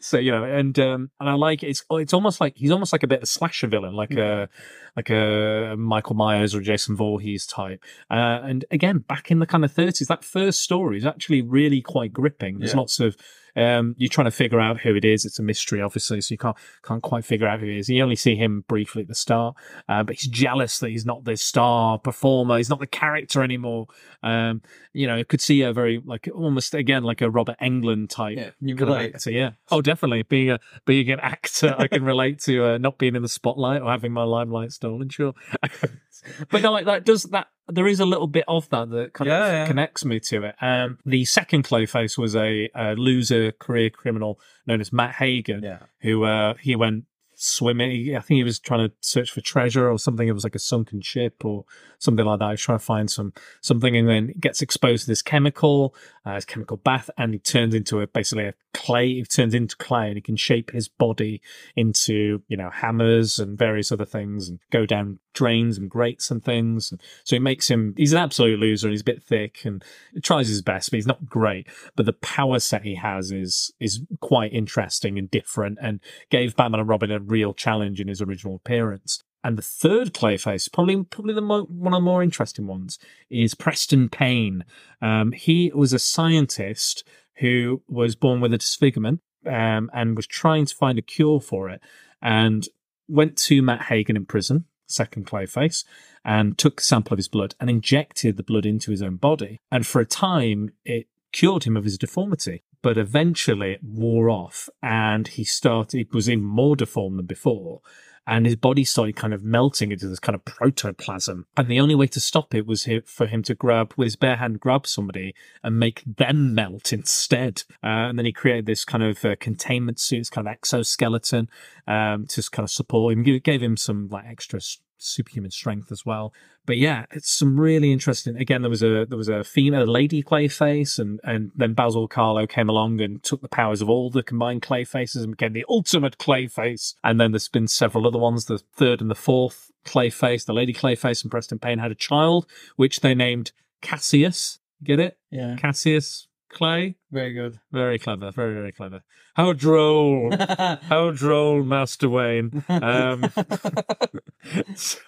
so you know, and um, and I like it's it's almost like he's almost like a bit of a slasher villain, like a like a Michael Myers or Jason Voorhees type. Uh, and again, back in the kind of thirties, that first story is actually really quite gripping. There's Yeah. lots of um, you're trying to figure out who it is. It's a mystery, obviously, so you can't can't quite figure out who he is. You only see him briefly at the start, uh, but he's jealous that he's not the star performer. He's not the character anymore. Um, you know, you could see a very like almost again like a Robert Englund type Yeah, you relate. actor. Yeah. Oh, definitely. Being a being an actor, I can relate to uh, not being in the spotlight or having my limelight stolen. Sure, but no, like that does that. There is a little bit of that that kind Yeah, of yeah. connects me to it. Um, the second Clayface was a, a loser career criminal known as Matt Hagen, Yeah. who uh, he went swimming. I think he was trying to search for treasure or something. It was like a sunken ship or something like that. He was trying to find some something, and then gets exposed to this chemical, uh, this chemical bath, and he turns into a basically a clay. He turns into clay, and he can shape his body into you know hammers and various other things, and go down drains and grates and things. And So he makes him. He's an absolute loser, and he's a bit thick, and tries his best, but he's not great. But the power set he has is is quite interesting and different, and gave Batman and Robin a real challenge in his original appearance. And the third Clayface, probably probably the mo- one of the more interesting ones, is Preston Payne. Um, he was a scientist who was born with a disfigurement um, and was trying to find a cure for it, and went to Matt Hagen in prison, second Clayface, and took a sample of his blood and injected the blood into his own body. And for a time, it cured him of his deformity. But eventually it wore off and he started, was even more deformed than before. And his body started kind of melting into this kind of protoplasm. And the only way to stop it was for him to grab with his bare hand, grab somebody and make them melt instead. Uh, and then he created this kind of uh, containment suit, this kind of exoskeleton um, to kind of support him. Gave- Gave him some like extra superhuman strength as well. But yeah, it's some really interesting. Again, there was a there was a female, a lady Clayface, and and then Basil Karlo came along and took the powers of all the combined Clayfaces and became the ultimate Clayface. And then there's been several other ones. The third and the fourth Clayface, the lady Clayface, and Preston Payne had a child, which they named Cassius. Get it? Yeah. Cassius Clay. Very good. Very clever. Very very clever. How droll. How droll, Master Wayne. Um, so,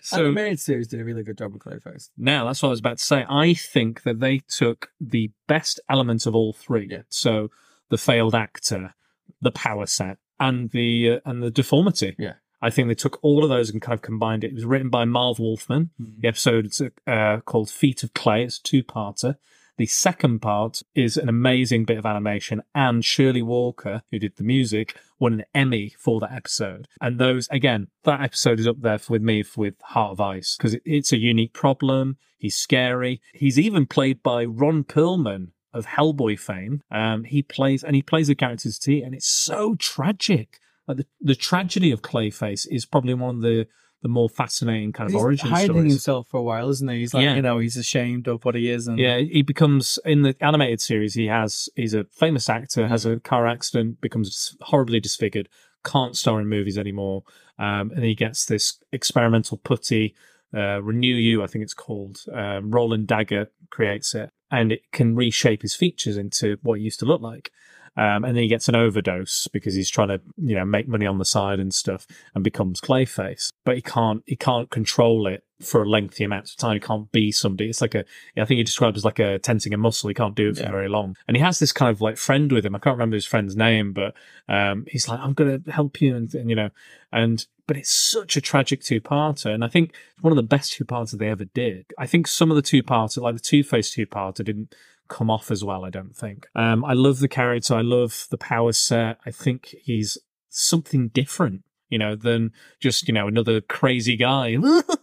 so Animated series did a really good job with Clayface. now that's what I was about to say. I think that they took the best elements of all three. Yeah. So the failed actor, the power set, and the uh, and the deformity. Yeah. I think they took all of those and kind of combined it. It was written by Marv Wolfman. The episode's uh, called Feet of Clay. It's a two-parter. The second part is an amazing bit of animation, and Shirley Walker, who did the music, won an Emmy for that episode. And those, again, that episode is up there with me with Heart of Ice because it, it's a unique problem. He's scary. He's even played by Ron Perlman of Hellboy fame. Um, he plays and he plays the characters T, and it's so tragic. Like the, the tragedy of Clayface is probably one of the the more fascinating kind of origin. He's hiding stories. himself for a while, isn't he? He's like, Yeah. you know, he's ashamed of what he is. And Yeah, he becomes in the animated series. He has he's a famous actor, has a car accident, becomes horribly disfigured, can't star in movies anymore, um, and he gets this experimental putty. Uh, Renew You, I think it's called. Um, Roland Daggett creates it, and it can reshape his features into what he used to look like. Um, and then he gets an overdose because he's trying to, you know, make money on the side and stuff, and becomes Clayface. But he can't, he can't control it for a lengthy amount of time. He can't be somebody. It's like a, I think he described as like a tensing a muscle. He can't do it for Yeah. very long. And he has this kind of like friend with him. I can't remember his friend's name, but um, he's like, I'm going to help you. And, and, you know, and, but it's such a tragic two parter. And I think it's one of the best two parters they ever did. I think some of the two parters, like the Two Face two parter, didn't come off as well, I don't think. Um, I love the character. I love the power set. I think he's something different. You know, than just, you know, another crazy guy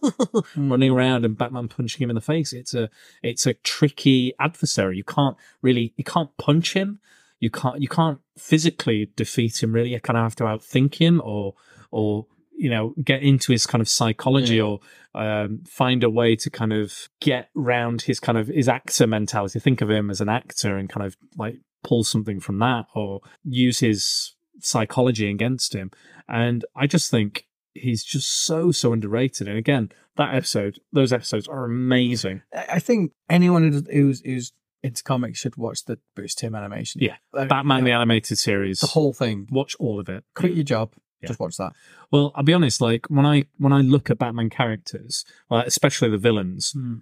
running around and Batman punching him in the face. It's a it's a tricky adversary. You can't really you can't punch him. You can't you can't physically defeat him really. You kind of have to outthink him or or you know get into his kind of psychology Yeah. or um, find a way to kind of get round his kind of his actor mentality. Think of him as an actor and kind of like pull something from that or use his psychology against him. And I just think he's just so so underrated. And again, that episode, those episodes are amazing. I I think anyone who's, who's, into comics should watch the Bruce Timm animation. Yeah. Like, Batman you the animated series. the whole thing. Watch all of it. Quit your job. Yeah. Just watch that. Well, I'll be honest. Like when I when I look at Batman characters, well, especially the villains, hmm.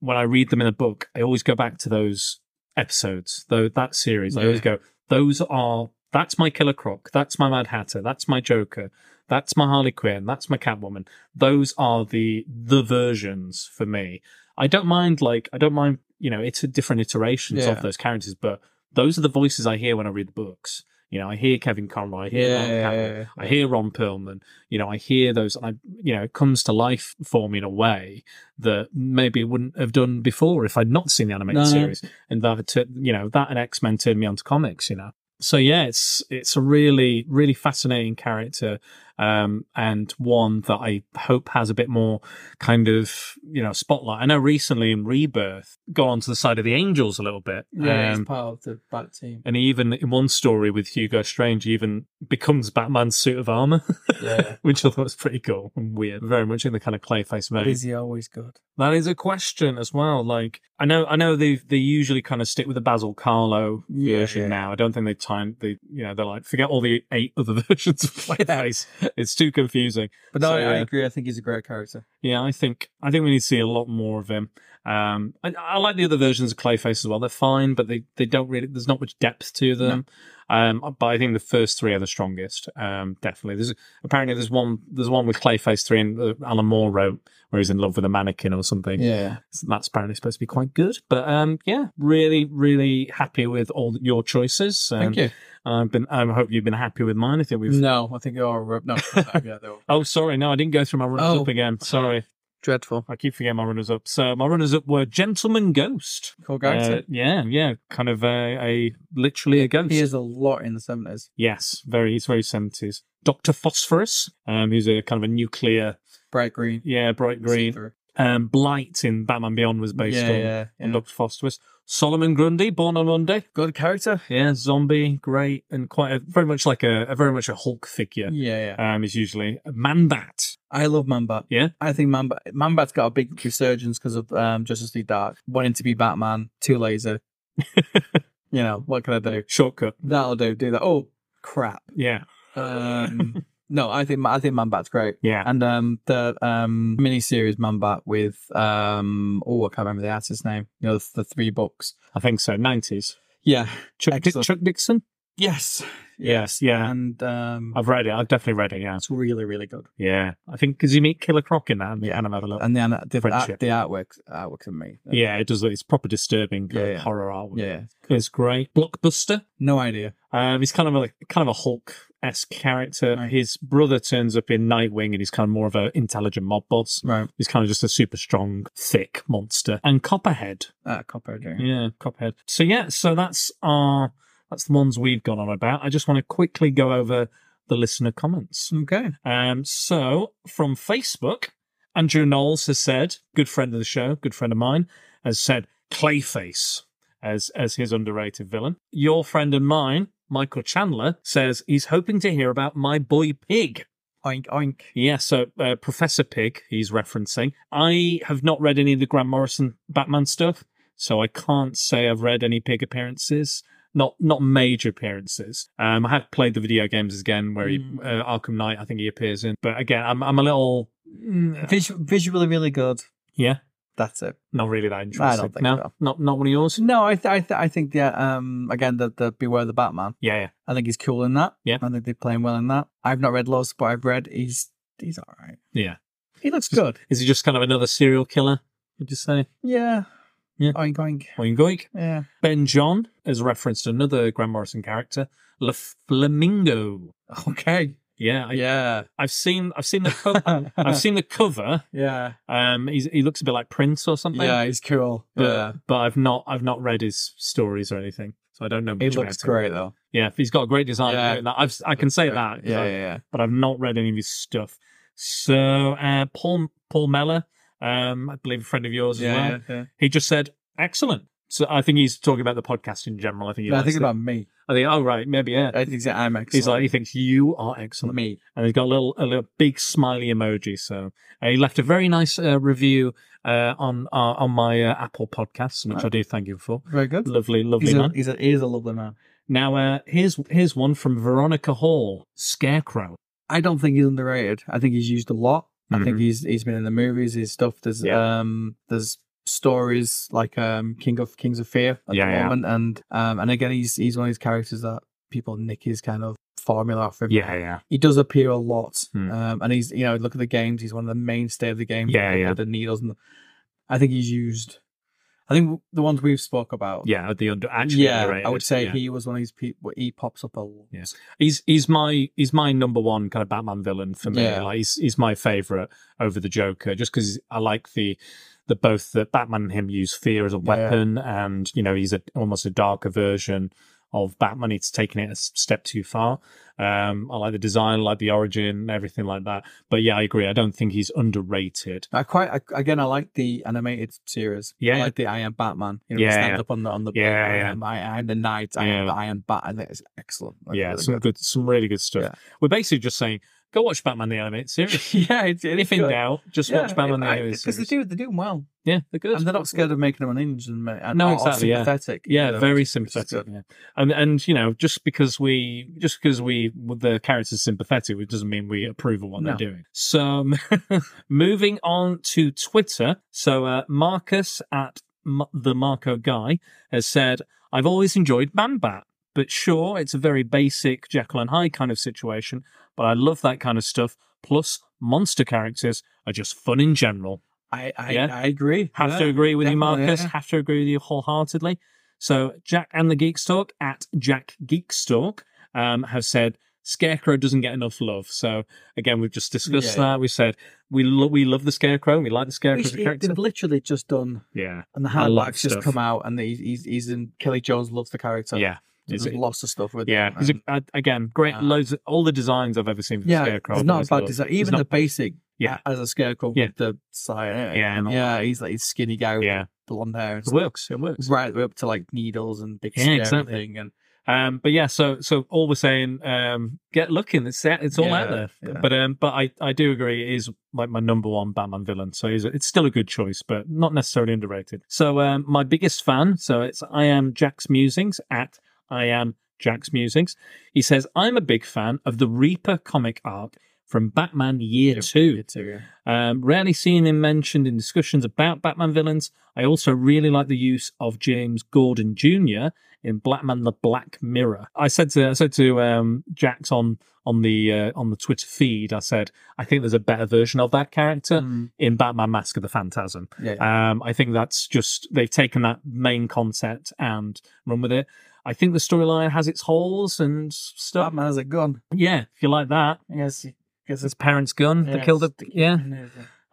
when I read them in a book, I always go back to those episodes, though that series. I always go, those are that's my Killer Croc, that's my Mad Hatter, that's my Joker, that's my Harley Quinn, that's my Catwoman. Those are the the versions for me. I don't mind like I don't mind you know it's a different iterations Yeah. of those characters, but those are the voices I hear when I read the books. You know, I hear Kevin Conroy, I hear Yeah, Ron yeah, yeah. I hear Ron Perlman. You know, I hear those, I, you know, it comes to life for me in a way that maybe wouldn't have done before if I'd not seen the animated no. series. And that, you know, that and X Men turned me on to comics. You know, so yeah, it's it's a really really fascinating character, um, and one that I hope has a bit more kind of you know spotlight. I know recently in Rebirth, got onto the side of the Angels a little bit. Yeah, um, he's part of the Bat team. and he even in one story with Hugo Strange, he even becomes Batman's suit of armor, Yeah. which I thought was pretty cool and weird. Very much in the kind of clayface mode. is he always good? That is a question as well. Like I know, I know they they usually kind of stick with the Basil Karlo Yeah, version yeah. now. I don't think they time they you know they're like forget all the eight other versions of Clayface. It's too confusing. But no, So, I, I agree. I think he's a great character. Yeah, I think I think we need to see a lot more of him. Um, I, I like the other versions of Clayface as well. They're fine, but they, they don't really. There's not much depth to them. Um, but I think the first three are the strongest. Um, definitely. There's apparently there's one there's one with Clayface three and uh, Alan Moore wrote where he's in love with a mannequin or something. Yeah. So that's apparently supposed to be quite good. But um, yeah, really, really happy with all your choices. Um, Thank you. I've been. I hope you've been happy with mine. I think we've. No, I think you're no. yeah, Oh, sorry. No, I didn't go through my runners Oh. up again. Sorry. Dreadful. I keep forgetting my runners up. So my runners up were Gentleman Ghost. Cool Uh, yeah, yeah, kind of a, a literally a ghost. he is a lot in the seventies. Yes, very. He's very seventies. Doctor Phosphorus, um, who's a kind of a nuclear, Bright green. yeah, bright green. Um, Blight in Batman Beyond was based Yeah, on, yeah, on yeah. Doctor Phosphorus. Solomon Grundy, born on Monday. Good character. Yeah, zombie, great, and quite a, very much like a, a very much a Hulk figure. Yeah, yeah. Um, is usually Man-Bat. I love Manbat. Yeah, I think Manbat Manbat's got a big resurgence because of um, Justice League Dark, wanting to be Batman, too lazy. you know what can I do? shortcut. That'll do. Do that. Oh crap. Yeah, Um, no, I think I think Manbat's great. yeah. And um, the um miniseries Manbat with um oh I can't remember the artist's name. You know the, the three books. I think so. Nineties. Yeah. Chuck, Di- Chuck Dixon. Yes. Yes, yeah. And um, I've read it. I've definitely read it. Yeah, it's really really good. yeah. I think because you meet Killer Croc in that, and Yeah. and have a look. And the the, Friendship. art, the artwork artwork artwork's amazing. yeah, it does. It's proper disturbing Yeah, uh, yeah. horror art. Yeah. it's great. Blockbuster. No idea. Um, he's kind of a, like kind of a Hulk esque character. Right. His brother turns up in Nightwing, and he's kind of more of an intelligent mob boss. Right. He's kind of just a super strong, thick monster. And Copperhead. Uh, Copper. Yeah. Yeah, Copperhead. So yeah, so that's our that's the ones we've gone on about. I just want to quickly go over the listener comments. Okay. Um, so from Facebook, Andrew Knowles has said, good friend of the show, good friend of mine, has said Clayface as as his underrated villain. Your friend and mine, Michael Chandler, says he's hoping to hear about my boy Pig. Oink oink. Yeah, so uh, Professor Pig, he's referencing. I have not read any of the Grant Morrison Batman stuff, so I can't say I've read any Pig appearances. Not not major appearances. Um, I have played the video games again, where he, Mm. uh, Arkham Knight, I think he appears in. But again, I'm I'm a little, mm, Vis- visually really good. yeah, That's it. not really that interesting. think no, so. not not one of yours. No, I th- I, th- I think yeah. Um, again, the the Beware the Batman. Yeah, yeah, I think he's cool in that. Yeah. I think they're playing well in that. I've not read Lost, but I've read he's he's all right. yeah. He looks good. Is he just kind of another serial killer? Would you say? Yeah. Yeah. Oink oink. Oink oink. Yeah. Ben John has referenced to another Grant Morrison character, La Flamingo. Okay. Yeah, I, Yeah. I've seen I've seen the cover. I've seen the cover. Yeah. Um, he's, he looks a bit like Prince or something. Yeah, he's cool. but, yeah. but I've not I've not read his stories or anything, so I don't know. He looks about him. great though. Yeah, he's got a great design. Yeah. Yeah. I've, I can say that. Yeah, I- yeah, yeah. but I've not read any of his stuff. So uh, Paul Paul Meller, um, I believe a friend of yours as well. Yeah, yeah, yeah. He just said excellent. So I think he's talking about the podcast in general. I think he But I think about me. I think oh right maybe yeah. I think I'm excellent. He's like he thinks you are excellent. me. and he's got a little a little big smiley emoji. So uh, he left a very nice uh, review uh, on uh, on my uh, Apple podcast, which I do thank you for. Very good. Lovely, lovely He's a, man. he's a he is a lovely man. Now uh, here's here's one from Veronica Hall, Scarecrow. I don't think he's underrated. I think he's used a lot. I think Mhm. he's he's been in the movies. His stuff. There's Yeah. um there's stories like um King of Kings of Fear at Yeah, the yeah. moment, and um and again he's he's one of these characters that people nick his kind of formula off him. Yeah, yeah, He does appear a lot, Hmm. um, and he's you know look at the games. He's one of the mainstay of the game. Yeah, yeah. The needles and the, I think he's used. I think the ones we've spoke about. yeah. The under actually, yeah. I would say yeah. he was one of these people. He pops up a lot. Yeah. he's he's my he's my number one kind of Batman villain for me. Yeah. Like he's he's my favorite over the Joker, just because I like the the both that Batman and him use fear as a weapon, and you know he's a almost a darker version of Batman. He's taken it a step too far. Um, I like the design, I like the origin, everything like that. But yeah, I agree. I don't think he's underrated. I quite I, again. I like the animated series. Yeah. I like the I Am Batman. You know, Yeah, yeah, stand up on the on the Yeah, I yeah. am, I am the knight. I am Yeah. the Iron Bat. I think it's excellent. Like, yeah, really some good. some really good stuff. Yeah. We're basically just saying, go watch Batman the animated series. yeah, it's, it's if in good. doubt, just Yeah, watch Batman the Animated Series because they do they're doing well, Yeah, they're good. and they're not scared of making them unhinged and, and No, exactly, yeah. sympathetic. Yeah, know, very sympathetic. Yeah, and and you know, just because we just because we the character's sympathetic, it doesn't mean we approve of what No. they're doing. So, moving on to Twitter. So, uh, Marcus at M- the Marco Guy has said, "I've always enjoyed Man Bat." But sure, it's a very basic Jekyll and Hyde kind of situation, but I love that kind of stuff. Plus, monster characters are just fun in general. I I, Yeah. I agree. Have Yeah, to agree with you, Marcus. yeah. Have to agree with you wholeheartedly. So Jack and the Geekstalk at Jack Geekstalk um, have said Scarecrow doesn't get enough love. So again, we've just discussed that. We said we lo- we love the Scarecrow. We like the Scarecrow We as a should- character. They've literally just done, Yeah, and the love just come out, and he's he's, he's in. Kelly Jones loves the character. yeah, there's it- lots of stuff with. yeah. He's a, uh, again great. Uh, loads of, all the designs I've ever seen for the yeah, Scarecrow. it's not a bad design. Even not- the basic, Yeah. as a scarecrow Yeah. with the side. Yeah, and yeah, he's like he's skinny guy with yeah, blonde hair. it works. It works. right the up to like needles and big Yeah, exactly. thing and Um, but yeah, so so all we're saying, um, get looking. It's it's all out there. yeah. But um, but I I do agree it is like my number one Batman villain. So it's, it's still a good choice, but not necessarily underrated. So um, my biggest fan. So it's I am Jack's musings at I am Jack's musings. He says I'm a big fan of the Reaper comic arc from Batman Year Two. too. Um, rarely seen him mentioned in discussions about Batman villains. I also really like the use of James Gordon Jr. in Batman: The Black Mirror. I said to I said to um, Jax on on the uh, on the Twitter feed. I said I think there's a better version of that character Mm, in Batman: Mask of the Phantasm. yeah, yeah. Um, I think that's just they've taken that main concept and run with it. I think the storyline has its holes and stuff. Batman has a gun. Yeah, if you like that, Yes, he gets his parents' gun. They Yeah, killed it. Yeah.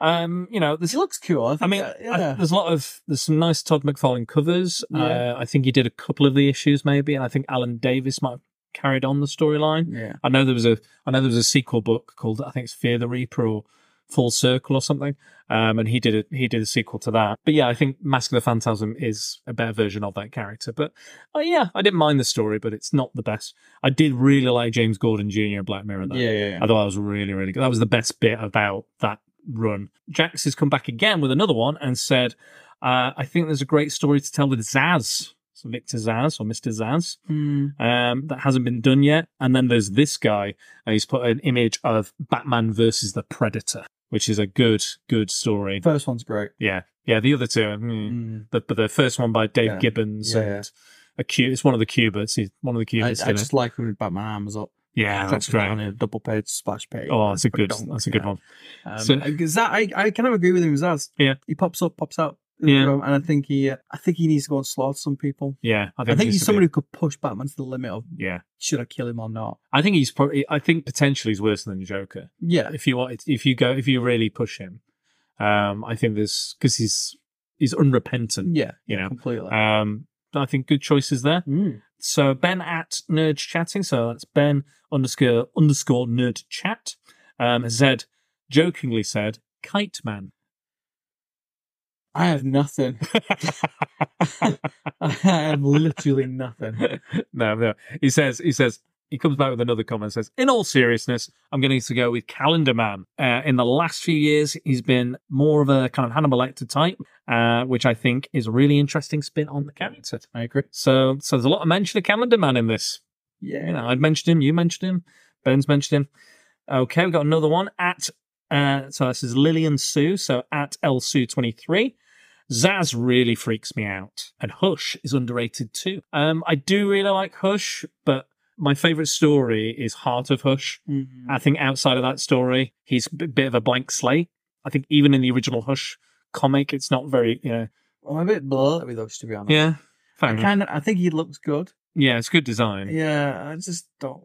Um, you know, this He looks cool. I, I mean, uh, I- there's a lot of there's some nice Todd McFarlane covers. Yeah. Uh, I think he did a couple of the issues maybe, and I think Alan Davis might have carried on the storyline. yeah. I know there was a I know there was a sequel book called I think it's Fear the Reaper or Full Circle or something, um, and he did a he did a sequel to that. But yeah, I think Mask of the Phantasm is a better version of that character. But uh, yeah, I didn't mind the story, but it's not the best. I did really like James Gordon Jr. in Black Mirror. Though. Yeah, yeah, yeah. I thought that was really, really good. That was the best bit about that run. Jax has come back again with another one and said, uh, I think there's a great story to tell with Zsasz. Victor Zsasz or Mr. Zsasz. Mm, Um, that hasn't been done yet. And then there's this guy, and he's put an image of Batman versus the Predator, which is a good, good story. First one's great. Yeah. Yeah, the other two, hmm, Mm. the, but the first one by Dave Yeah. Gibbons Yeah, and a Q, it's one of the Kuberts. He's one of the I, Kuberts. I it. just like when Batman arms up. yeah, that's great. in a double page splash page. Oh, that's a good, that's a good yeah. one. Um, So- because that I, I kind of agree with him. Zsasz. Yeah. he pops up, pops out. Yeah. and I think he, uh, I think he needs to go and slaughter some people. Yeah, I I think, think, he's somebody who could push Batman to the limit of Yeah, should I kill him or not. I think he's probably. I think potentially he's worse than Joker. Yeah, If you want, if you go, if you really push him, um, I think there's because he's he's unrepentant. yeah, You know, completely. um, I think good choices there. Mm. So Ben at Nerd Chatting, so that's Ben underscore underscore Nerd Chat. Um, Zed jokingly said, "Kite Man." I have nothing. I have literally nothing. no, no. He says, he says, he comes back with another comment. Says, in all seriousness, I'm going to go with Calendar Man. Uh, in the last few years, he's been more of a kind of Hannibal Lecter type, uh, which I think is a really interesting spin on the character. I agree. So, so there's a lot of mention of Calendar Man in this. Yeah, You know, I'd mentioned him, you mentioned him, Ben's mentioned him. Okay, we've got another one at, uh, so this is Lillian Sue, so at LSue23. Zsasz really freaks me out, and Hush is underrated too. Um, I do really like Hush, but my favorite story is Heart of Hush. Mhm. I think outside of that story, he's a bit of a blank slate. I think even in the original Hush comic, it's not very, you know, I'm a bit blurred with those, to be honest. yeah, fair I enough. kind of. I think he looks good. yeah, it's good design. Yeah, I just don't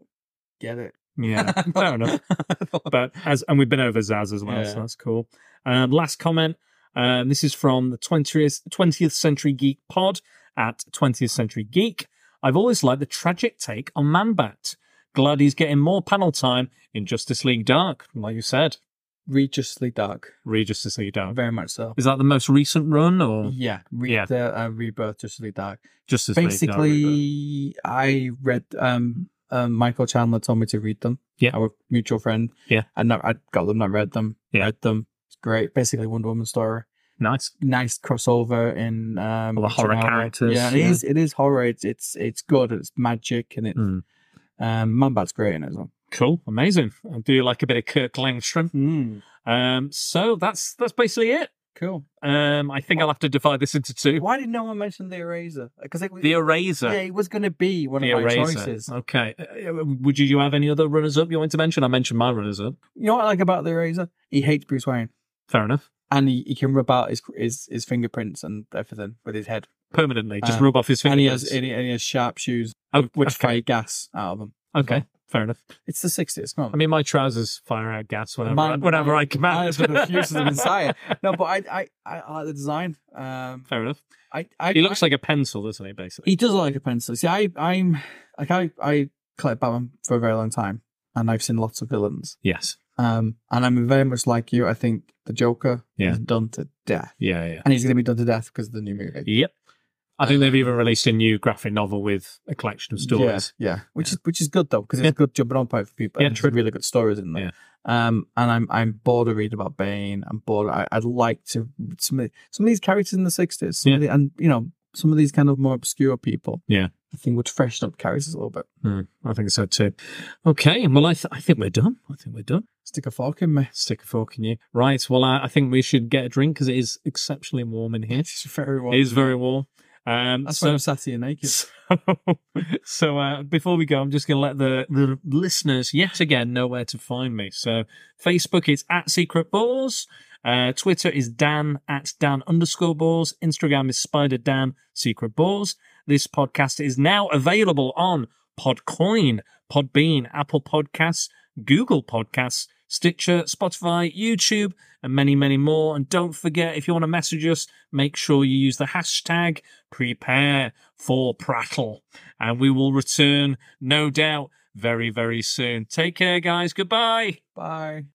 get it. Yeah, fair enough. but as and we've been over Zsasz as well, so that's cool. Um, last comment. Um, this is from the twentieth twentieth Century Geek Pod at twentieth Century Geek. I've always liked the tragic take on Manbat. Glad he's getting more panel time in Justice League Dark, like you said. Regiously dark, Justice Dark. very much so. Is that the most recent run or Yeah, re- Yeah. The uh, rebirth, Justly dark. Justice League Dark? Basically, I read. Um, um, Michael Chandler told me to read them. Yeah. our mutual friend. Yeah. I. I got them. I read them. Yeah. read them. It's great. Basically, Wonder Woman story. nice. Nice crossover in um, All the horror Marvel. characters, Yeah, it yeah. is. It is horror. It's it's it's good. It's magic and it. Mm. Um, Manbat's great in it as well. Cool, amazing. I do like a bit of Kirk Langstrom. Mm. Um, so that's that's basically it. Cool. Um, I think I'll have to divide this into two. Why did no one mention the eraser? Because it The eraser. yeah, it was going to be one the of my choices. Okay. Uh, Would you, you have any other runners up you want to mention? I mentioned my runners up. You know what I like about the eraser? He hates Bruce Wayne, Fair enough. and he, he can rub out his, his his fingerprints and everything with his head. Permanently, just Uh, rub off his And he fingers. has and he, and he has sharp shoes Oh, which okay. fire gas out of them. Okay, fair enough. It's the sixties. Come on. I mean, my trousers fire out gas whenever, Mine- whenever I I command. have a few of them inside. no, but I I I, I like the design. Um, Fair enough. I, I He looks like a pencil, doesn't he? Basically. He does look like a pencil. See, I, I'm like I, I collect Batman for a very long time, and I've seen lots of villains. Yes. Um, and I'm very much like you. I think the Joker Yeah. is done to death, Yeah. Yeah. and he's going to be done to death because of the new movie. Yep. I think they've even released a new graphic novel with a collection of stories. Yeah, yeah. which is which is good though because it's Yeah. a good jumping on point for people. Yeah, true. really good stories in there. Um, and I'm I'm bored of reading about Bane. I'm bored. I, I'd like to some of, some of these characters in the '60s, some of the, and you know some of these kind of more obscure people. Yeah. I think would freshen up characters a little bit. Hmm, I think so too. Okay. Well, I, th- I think we're done. I think we're done. Stick a fork in me. Stick a fork in you. Right. Well, I, I think we should get a drink because it is exceptionally warm in here. It's very warm. It is very warm. Um, That's so, why I'm sat here naked. So, so uh, before we go, I'm just going to let the, the listeners yet again know where to find me. So Facebook is at Secret Bores. Uh, Twitter is Dan at Dan underscore bores. Instagram is Spider Dan Secret Bores. This podcast is now available on Podcoin, Podbean, Apple Podcasts, Google Podcasts, Stitcher, Spotify, YouTube, and many, many more. And don't forget, if you want to message us, make sure you use the hashtag prepare for prattle. And we will return, no doubt, very, very soon. Take care, guys. Goodbye. Bye.